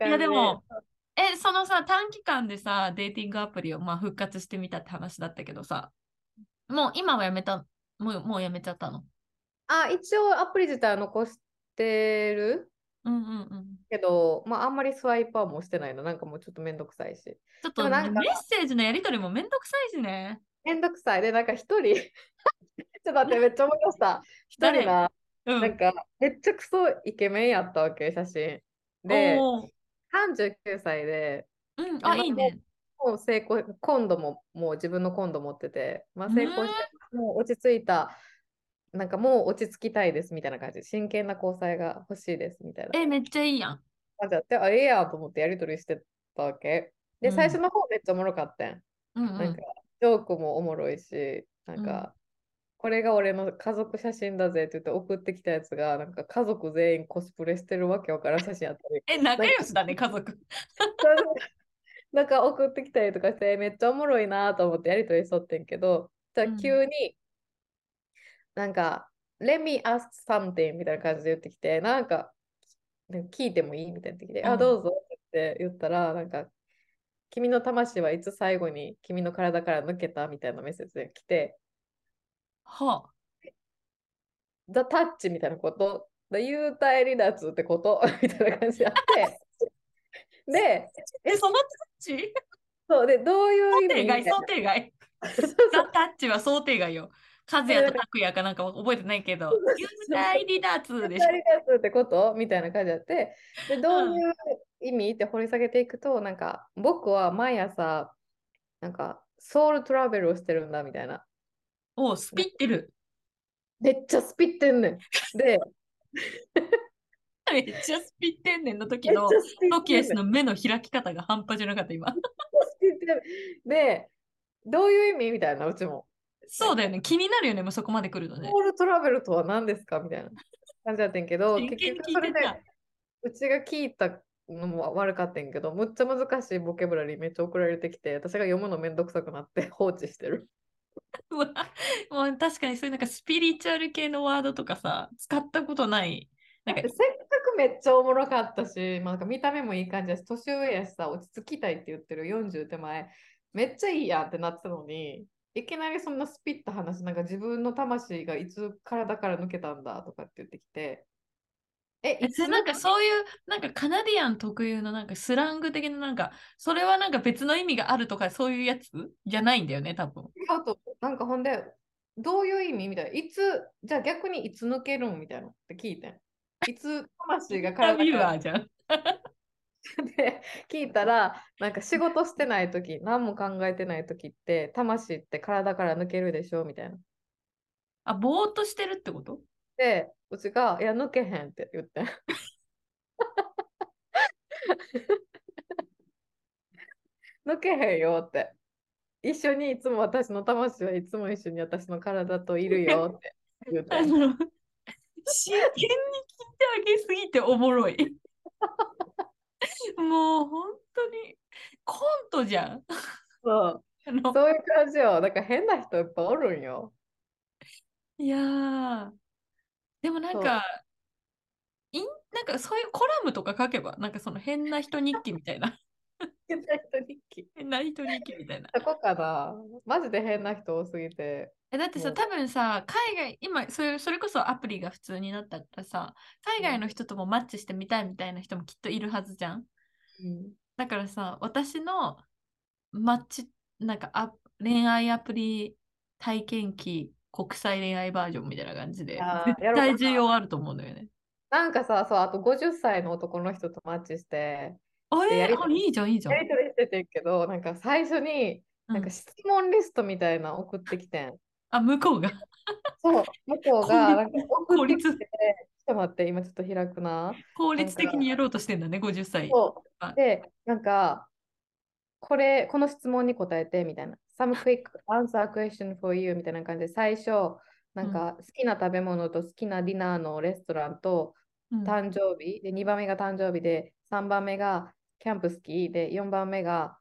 やでも、え、そのさ、短期間でさ、デーティングアプリをまあ復活してみたって話だったけどさ、もう今はやめた、もうもうやめちゃったの？あ、一応アプリ自体は残してるうんうんうん。けど、まああんまりスワイパーもしてないの。なんかもうちょっとめんどくさいし。ちょっとなんかメッセージのやり取りもめんどくさいしね。めんどくさい。で、なんか一人、ちょっと待って、めっちゃ思い出した。一人な、うん。なんかめっちゃクソイケメンやったわけ、写真。で、おー39歳で、うん、あ、いいね。もう成功、今度ももう自分の今度持ってて、まあ、成功して、もう落ち着いた、なんかもう落ち着きたいですみたいな感じ、真剣な交際が欲しいですみたいなえ、めっちゃいいやん。感じやって、あ、ええやんと思ってやり取りしてたわけ。で、うん最初の方めっちゃおもろかったん。うんうんなんか、。ジョークもおもろいし、なんか、これが俺の家族写真だぜって言って送ってきたやつが、なんか家族全員コスプレしてるわけわからん写真やったり。え、仲良しだね、家族。なんか送ってきたりとかして、めっちゃおもろいなと思ってやりとりしとってんけど、じゃあ急に、なんか、Let me ask something みたいな感じで言ってきて、なんか、なんか聞いてもいいみたいな言ってきて、うんあ、どうぞって言ったら、なんか、君の魂はいつ最後に君の体から抜けたみたいなメッセージが来て、はあ。The touch みたいなこと、幽体離脱ってこと？みたいな感じであって、で、え、そのタッチ？そう。で、どういう意味？想定外、想定外。ザ・タッチは想定外よ。和也と拓也かなんか覚えてないけど、幽体離脱でしょ。二人立つってこと？みたいな感じであって、で、どういう意味って掘り下げていくと、なんか、僕は毎朝、なんか、ソウルトラベルをしてるんだみたいな。おスピってる。めっちゃスピってんねん。で、めっちゃスピってんねんの時のトキエ。スの目の開き方が半端じゃなかった今。スピってんで、どういう意味みたいな、うちも。そうだよね。気になるよね、もうそこまで来るとねソ。ウルトラベルとは何ですかみたいな感じだったんやけど、結局それで。うちが聞いたのも悪かったんやけど、むっちゃ難しいボキャブラリーめっちゃ送られてきて、私が読むのめんどくさくなって放置してる。もう確かにそういうなんかスピリチュアル系のワードとかさ、使ったことない。なんかせっかくめっちゃおもろかったし、まあ、なんか見た目もいい感じだし、年上やしさ、落ち着きたいって言ってる40手前、めっちゃいいやんってなってたのに、いきなりそんなスピッた話、なんか自分の魂がいつ体から抜けたんだとかって言ってきて、え、いつえなんかそういう、なんかカナディアン特有のなんかスラング的ななんか、それはなんか別の意味があるとかそういうやつじゃないんだよね、多分。あと、なんかほんで、どういう意味みたいな。いつ、じゃあ逆にいつ抜けるんみたいなって聞いてん。いつ魂が体から アーじゃん。で聞いたら、なんか仕事してないとき、何も考えてないときって、魂って体から抜けるでしょみたいな。あ、ぼーっとしてるってこと？で、うちが、いや、抜けへんって言ってん。抜けへんよって。一緒にいつも私の魂はいつも一緒に私の体といるよって言ってん。あの、真剣に聞いてあげすぎておもろい。もう本当にコントじゃん。そうそういう感じよ。だから変な人いっぱいおるんよ。いやー、でもなんか、いんなんかそういうコラムとか書けば、なんかその変な人日記みたいな。変な人日記。変な人日記みたいな。そこかな。マジで変な人多すぎて。えだってさ、多分さ、海外、今それ、それこそアプリが普通になったからさ、海外の人ともマッチしてみたいみたいな人もきっといるはずじゃん。うん。だからさ、私のマッチ、なんかア恋愛アプリ体験記国際恋愛バージョンみたいな感じで、絶対需要あると思うんだよね。なんかさ、そう、あと50歳の男の人とマッチして、あ、えー、でやりあいいじゃん、いいじゃんや。りとりしててんけど、なんか最初に、うんなんか質問リストみたいなの送ってきてん。あ、向こうが？そう、向こうがなんか送効率ってきて、ちょっと待って、今ちょっと開くな。効率的にやろうとしてんだね、50歳。そあう。で、なんか、これ、この質問に答えてみたいな。Some quick answer question for you みたいな感じで、最初、なんか好きな食べ物と好きなディナーのレストランとうん誕生日、で、2番目が誕生日で、3番目がキャンプ好きで、4番目が、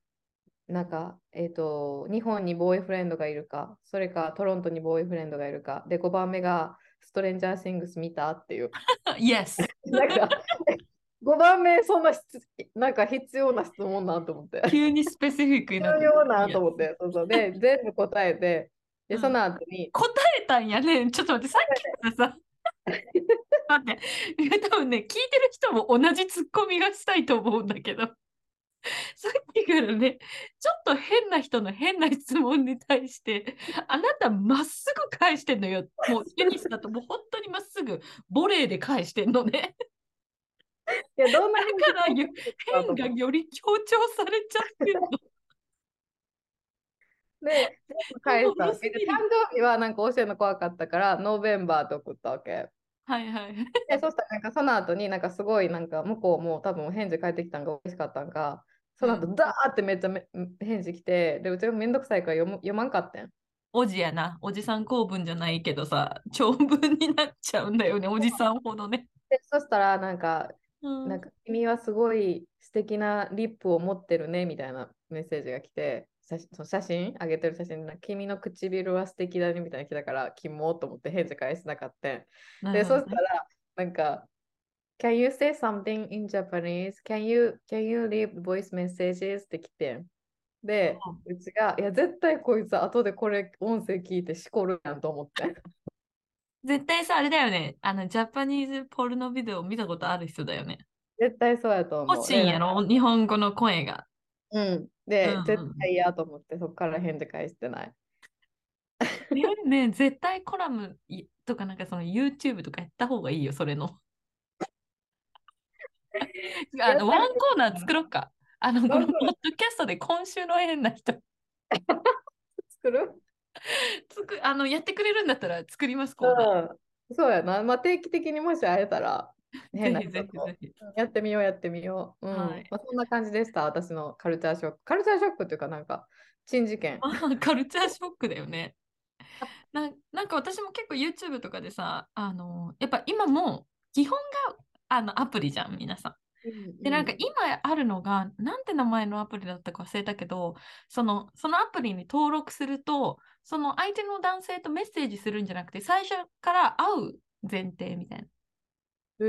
なんか、えっ、と、日本にボーイフレンドがいるか、それかトロントにボーイフレンドがいるか、で、5番目がストレンジャーシングス見たっていう。Yes。なんか、5番目、そんな質なんか必要な質問なんと思って。急にスペシフィックになって必要なと思って。そうそうで、全部答えて、で、うんその後に、答えたんやね。ちょっと待って、さっきからさ。待って、多分ね、聞いてる人も同じツッコミがしたいと思うんだけど、さっきからね、ちょっと変な人の変な質問に対して、あなたまっすぐ返してんのよ。もうテニスだともう本当にまっすぐボレーで返してんのね。いや、どんなだからよ変がより強調されちゃってるの。で、返した誕生日はなんか教えるの怖かったから、ノーベンバーと送ったわけ。はいはい。で、そしたらなんかその後になんかすごいなんか向こうも多分返事返ってきたんが嬉しかったんか、その後うんダーってめっちゃめ返事来て、で、うちもめんどくさいから読む読まんかったん。おじやな。おじさん公文じゃないけどさ、長文になっちゃうんだよね、おじさんほどね。で、そしたらなんか、うんなんか君はすごい素敵なリップを持ってるねみたいなメッセージが来て、写真その写真上げてる写真で君の唇は素敵だねみたいなの来たから、キモと思って返事返せなかったん。で、そしたら、なんか、Can you say something in Japanese? Can you, can you leave voice messages? って来てん。で、うちが、いや、絶対こいつ後でこれ音声聞いてしこるやんと思って。絶対さ、あれだよね。あの、ジャパニーズポルノビデオ見たことある人だよね。絶対そうやと思う。欲しいんやろ、日本語の声が。うん。で、うんうん絶対嫌と思って、そこから返事返してない。ねね絶対コラムいとかなんかその YouTube とかやった方がいいよ、それの。あの、ワンコーナー作ろうか。あの、このポッドキャストで今週の変な人 作る？つくあのやってくれるんだったら作ります、コーナー。うん。そうやな。まあ、定期的にもし会えたら、変な人と。やってみよう、やってみよう。うん。はいまあ、そんな感じでした、私のカルチャーショック。カルチャーショックっていうか、なんか、珍事件。カルチャーショックだよね。ななんか私も結構 YouTube とかでさ、あのやっぱ今も基本があのアプリじゃん、皆さん。で、なんか今あるのが、なんて名前のアプリだったか忘れたけど、そのそのアプリに登録すると、その相手の男性とメッセージするんじゃなくて、最初から会う前提みたいな。へ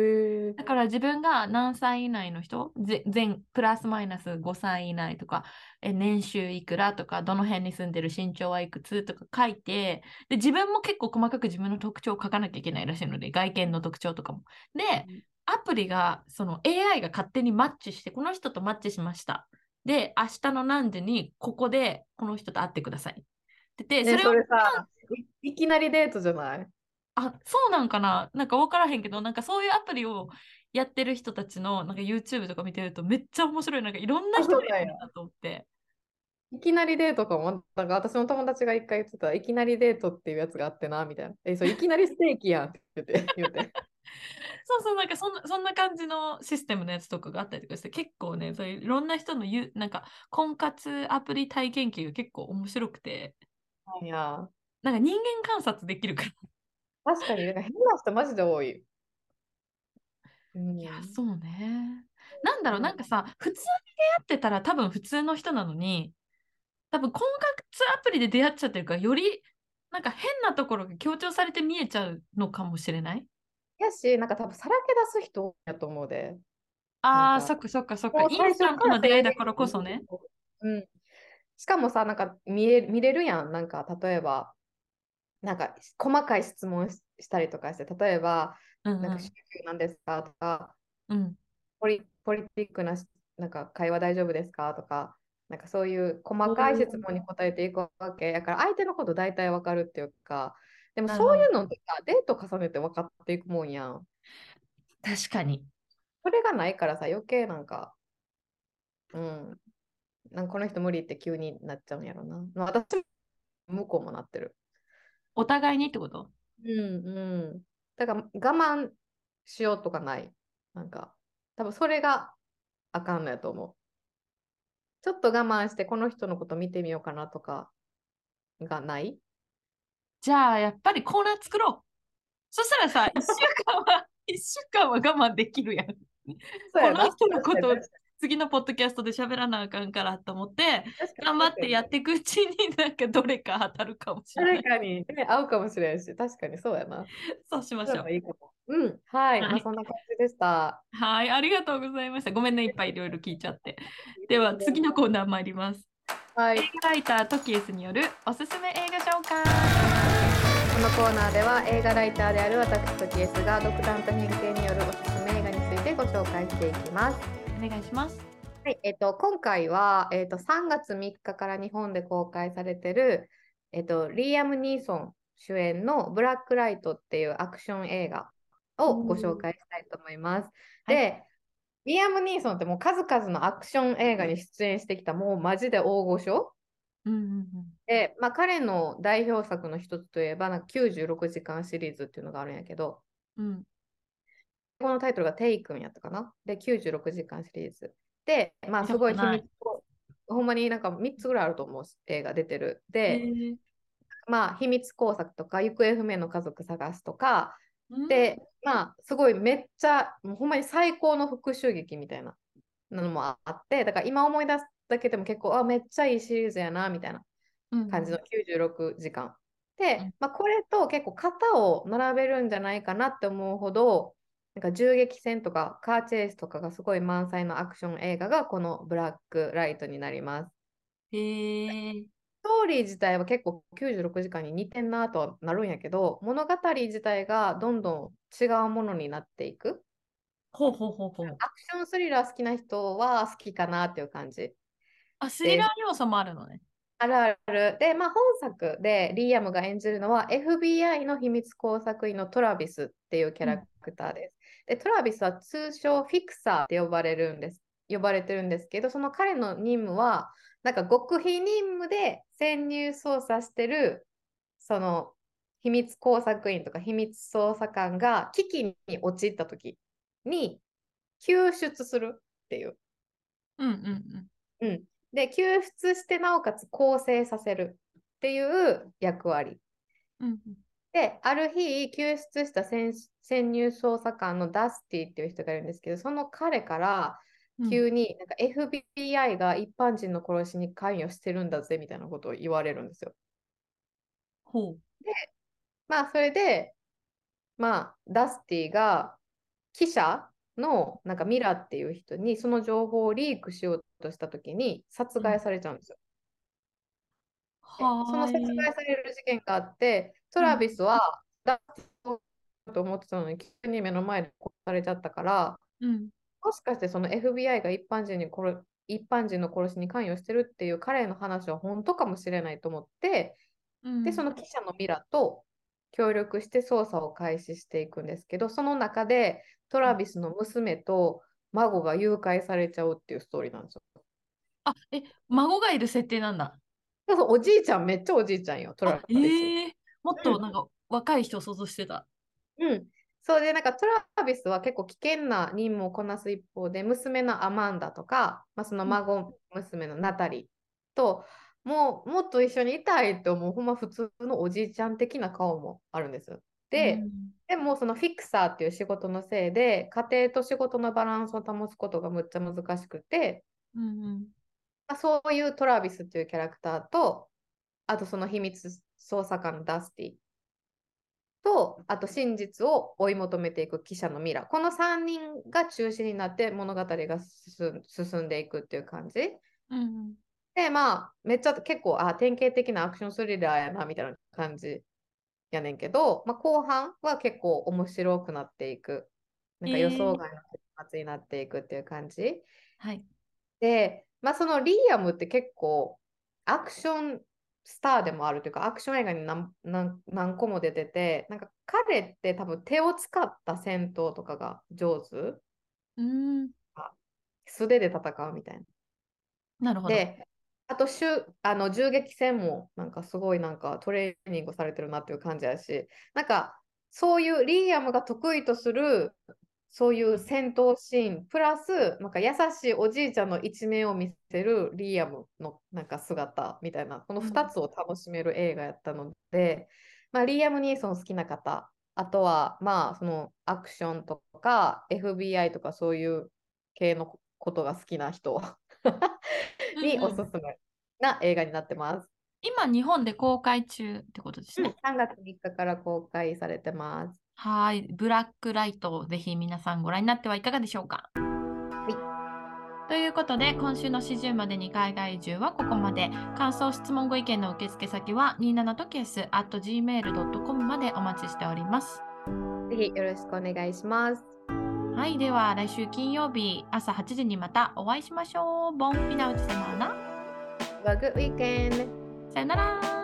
えだから自分が何歳以内の人、ぜ全プラスマイナス5歳以内とか、え年収いくらとか、どの辺に住んでる身長はいくつとか書いて、で自分も結構細かく自分の特徴を書かなきゃいけないらしいので、外見の特徴とかも。で、アプリが、その AI が勝手にマッチして、この人とマッチしました。で、明日の何時にここでこの人と会ってください。ってね、そそれをれさい、いきなりデートじゃない？あ、そうなんかななんか分からへんけど、なんかそういうアプリをやってる人たちのなんか YouTube とか見てるとめっちゃ面白い。なんかいろんな人がいるんだと思って。いきなりデートかも。なんか私の友達が一回言ってた、いきなりデートっていうやつがあってな、みたいな。え、そう、いきなりステーキやんって言って、言って。そうそう、なんかそんなそんな感じのシステムのやつとかがあったりとかして、結構ね、そういういろんな人の言う、なんか婚活アプリ体験記が結構面白くて、いや、なんか人間観察できるから。確かに、なんか変な人マジで多い。うん、いや、そうね。なんだろう、うんなんかさ、普通に出会ってたら多分普通の人なのに、多分婚活アプリで出会っちゃってるから、よりなんか変なところが強調されて見えちゃうのかもしれない？やし、なんか多分さらけ出す人やと思うで。ああ、そっかそっかそっか。インスタントの出会いだからこそ最ね。初うん。しかもさ、なんか見え見れるやん。なんか例えば、なんか細かい質問ししたりとかして、例えば、うんなんか収入なんですかとか、うん。ポリポリティックなしなんか会話大丈夫ですかとか、なんかそういう細かい質問に答えていくわけやから、相手のこと大体わかるっていうか、でもそういうのってさ、デート重ねて分かっていくもんやん。確かに。それがないからさ、余計なんか、うん、なんかこの人無理って急になっちゃうんやろな。まあ私も向こうもなってる。お互いにってこと？うんうん。だから我慢しようとかない。なんか、多分それがあかんのやと思う。ちょっと我慢してこの人のこと見てみようかなとかがないじゃあ、やっぱりコーナー作ろう。そしたらさ、1週間は、一週間は我慢できるやん。やなこの人のことを次のポッドキャストで喋らなあかんからと思って、頑張ってやっていくうちになんかどれか当たるかもしれない。誰かに、ね、合うかもしれんし、確かにそうやな。そうしましょうい。い。うん、はい、はいまあそんな感じでした。はい、ありがとうございました。ごめんね、いっぱいいろいろ聞いちゃって。では、次のコーナー参ります。はい映。画ライタートキエスによるおすすめ映画紹介。このコーナーでは映画ライターである私とキエスが独断と偏見によるおすすめ映画についてご紹介していきます。お願いします。はい、えっと、今回は、えっと、3月3日から日本で公開されてる、えっと、リーアム・ニーソン主演のブラックライトっていうアクション映画をご紹介したいと思います。はいで、リーアム・ニーソンってもう数々のアクション映画に出演してきたもうマジで大御所うんうんうん。で、まあ、彼の代表作の一つといえばなんか96時間シリーズっていうのがあるんやけど、うん。このタイトルがテイクンやったかな？で、96時間シリーズ。で、まあ、すごい秘密をほんまになんか3つぐらいあると思う映画出てる。へで、ーまあ、秘密工作とか、行方不明の家族探すとか、うん。で、まあ、すごいめっちゃ、もうほんまに最高の復讐劇みたいなのもあって、だから今思い出すだけでも結構、あ、めっちゃいいシリーズやな、みたいな感じの96時間。うんで、まあ、これと結構型を並べるんじゃないかなって思うほど、なんか銃撃戦とかカーチェイスとかがすごい満載のアクション映画がこのブラックライトになります。へえ。ストーリー自体は結構96時間に似てんなとはなるんやけど、物語自体がどんどん違うものになっていく。ほうほうほうほう。アクションスリラー好きな人は好きかなっていう感じ。あ、スリラー要素もあるのね。あるある。で、まあ、本作でリーアムが演じるのは FBI の秘密工作員のトラビスっていうキャラクターです。で、トラビスは通称フィクサーって呼ばれるんです。呼ばれてるんですけど、その彼の任務は、なんか極秘任務で潜入捜査してる、その秘密工作員とか秘密捜査官が危機に陥った時に救出するっていう。うんうんうん、で、救出してなおかつ構成させるっていう役割。うん。うんで、ある日、救出した潜潜入捜査官のダスティっていう人がいるんですけど、その彼からうん。急になんか FBI が一般人の殺しに関与してるんだぜみたいなことを言われるんですよ。ほう。まあ、それで、まあ、ダスティが記者のなんかミラっていう人にその情報をリークしようとした時に殺害されちゃうんですよ。でそのは殺害される事件があって、トラビスはだと思ってたのに急に目の前で殺されちゃったから、うん。もしかしてその FBI が一般人に殺一般人の殺しに関与してるっていう彼の話は本当かもしれないと思って、うん。で、その記者のミラと協力して捜査を開始していくんですけど、その中でトラビスの娘と孫が誘拐されちゃうっていうストーリーなんですよ。あ、え、孫がいる設定なんだ。そうそうおじいちゃん、めっちゃおじいちゃんよ、トラあ、ビス。ええもっとなんか若い人を想像してた。うん。そうで、なんかトラビスは結構危険な任務をこなす一方で、娘のアマンダとか、まあ、その孫娘のナタリと、もうもっと一緒にいたいと思う、ほんま普通のおじいちゃん的な顔もあるんですよ。で、うんでもそのフィクサーっていう仕事のせいで、家庭と仕事のバランスを保つことがむっちゃ難しくて、うんそういうトラビスっていうキャラクターと、あとその秘密捜査官のダスティと、あと真実を追い求めていく記者のミラ。この3人が中心になって物語が進進んでいくっていう感じ。うんうん。で、まあ、めっちゃ結構、あ、典型的なアクションスリラーやな、みたいな感じやねんけど、まあ、後半は結構面白くなっていく。なんか予想外の結末になっていくっていう感じ。はい。で、まあ、そのリーアムって結構アクションスターでもあるというか、アクション映画に何何何個も出てて、なんか彼って多分手を使った戦闘とかが上手。うん。素手で戦うみたいな。なるほど。で、あとしゅあの銃撃戦もなんかすごいなんかトレーニングされてるなっていう感じやし、なんかそういうリーアムが得意とするそういう戦闘シーン、プラスなんか優しいおじいちゃんの一面を見せるリーアムのなんか姿みたいな、この2つを楽しめる映画やったので、まあ、リーアム・ニーソン好きな方、あとはまあそのアクションとか FBI とかそういう系のことが好きな人 におすすめな映画になってます。今、日本で公開中ってことですうんね。3月3日から公開されてます。はい。ブラックライトをぜひ皆さんご覧になってはいかがでしょうか？ということで、今週の始終までに海外移住はここまで。感想、質問、ご意見の受付先は27とケース at gmail.com までお待ちしております。ぜひよろしくお願いします。はい。では、来週金曜日朝8時にまたお会いしましょう。ボンフィナウチセマーナ。Have a good weekend! さよなら。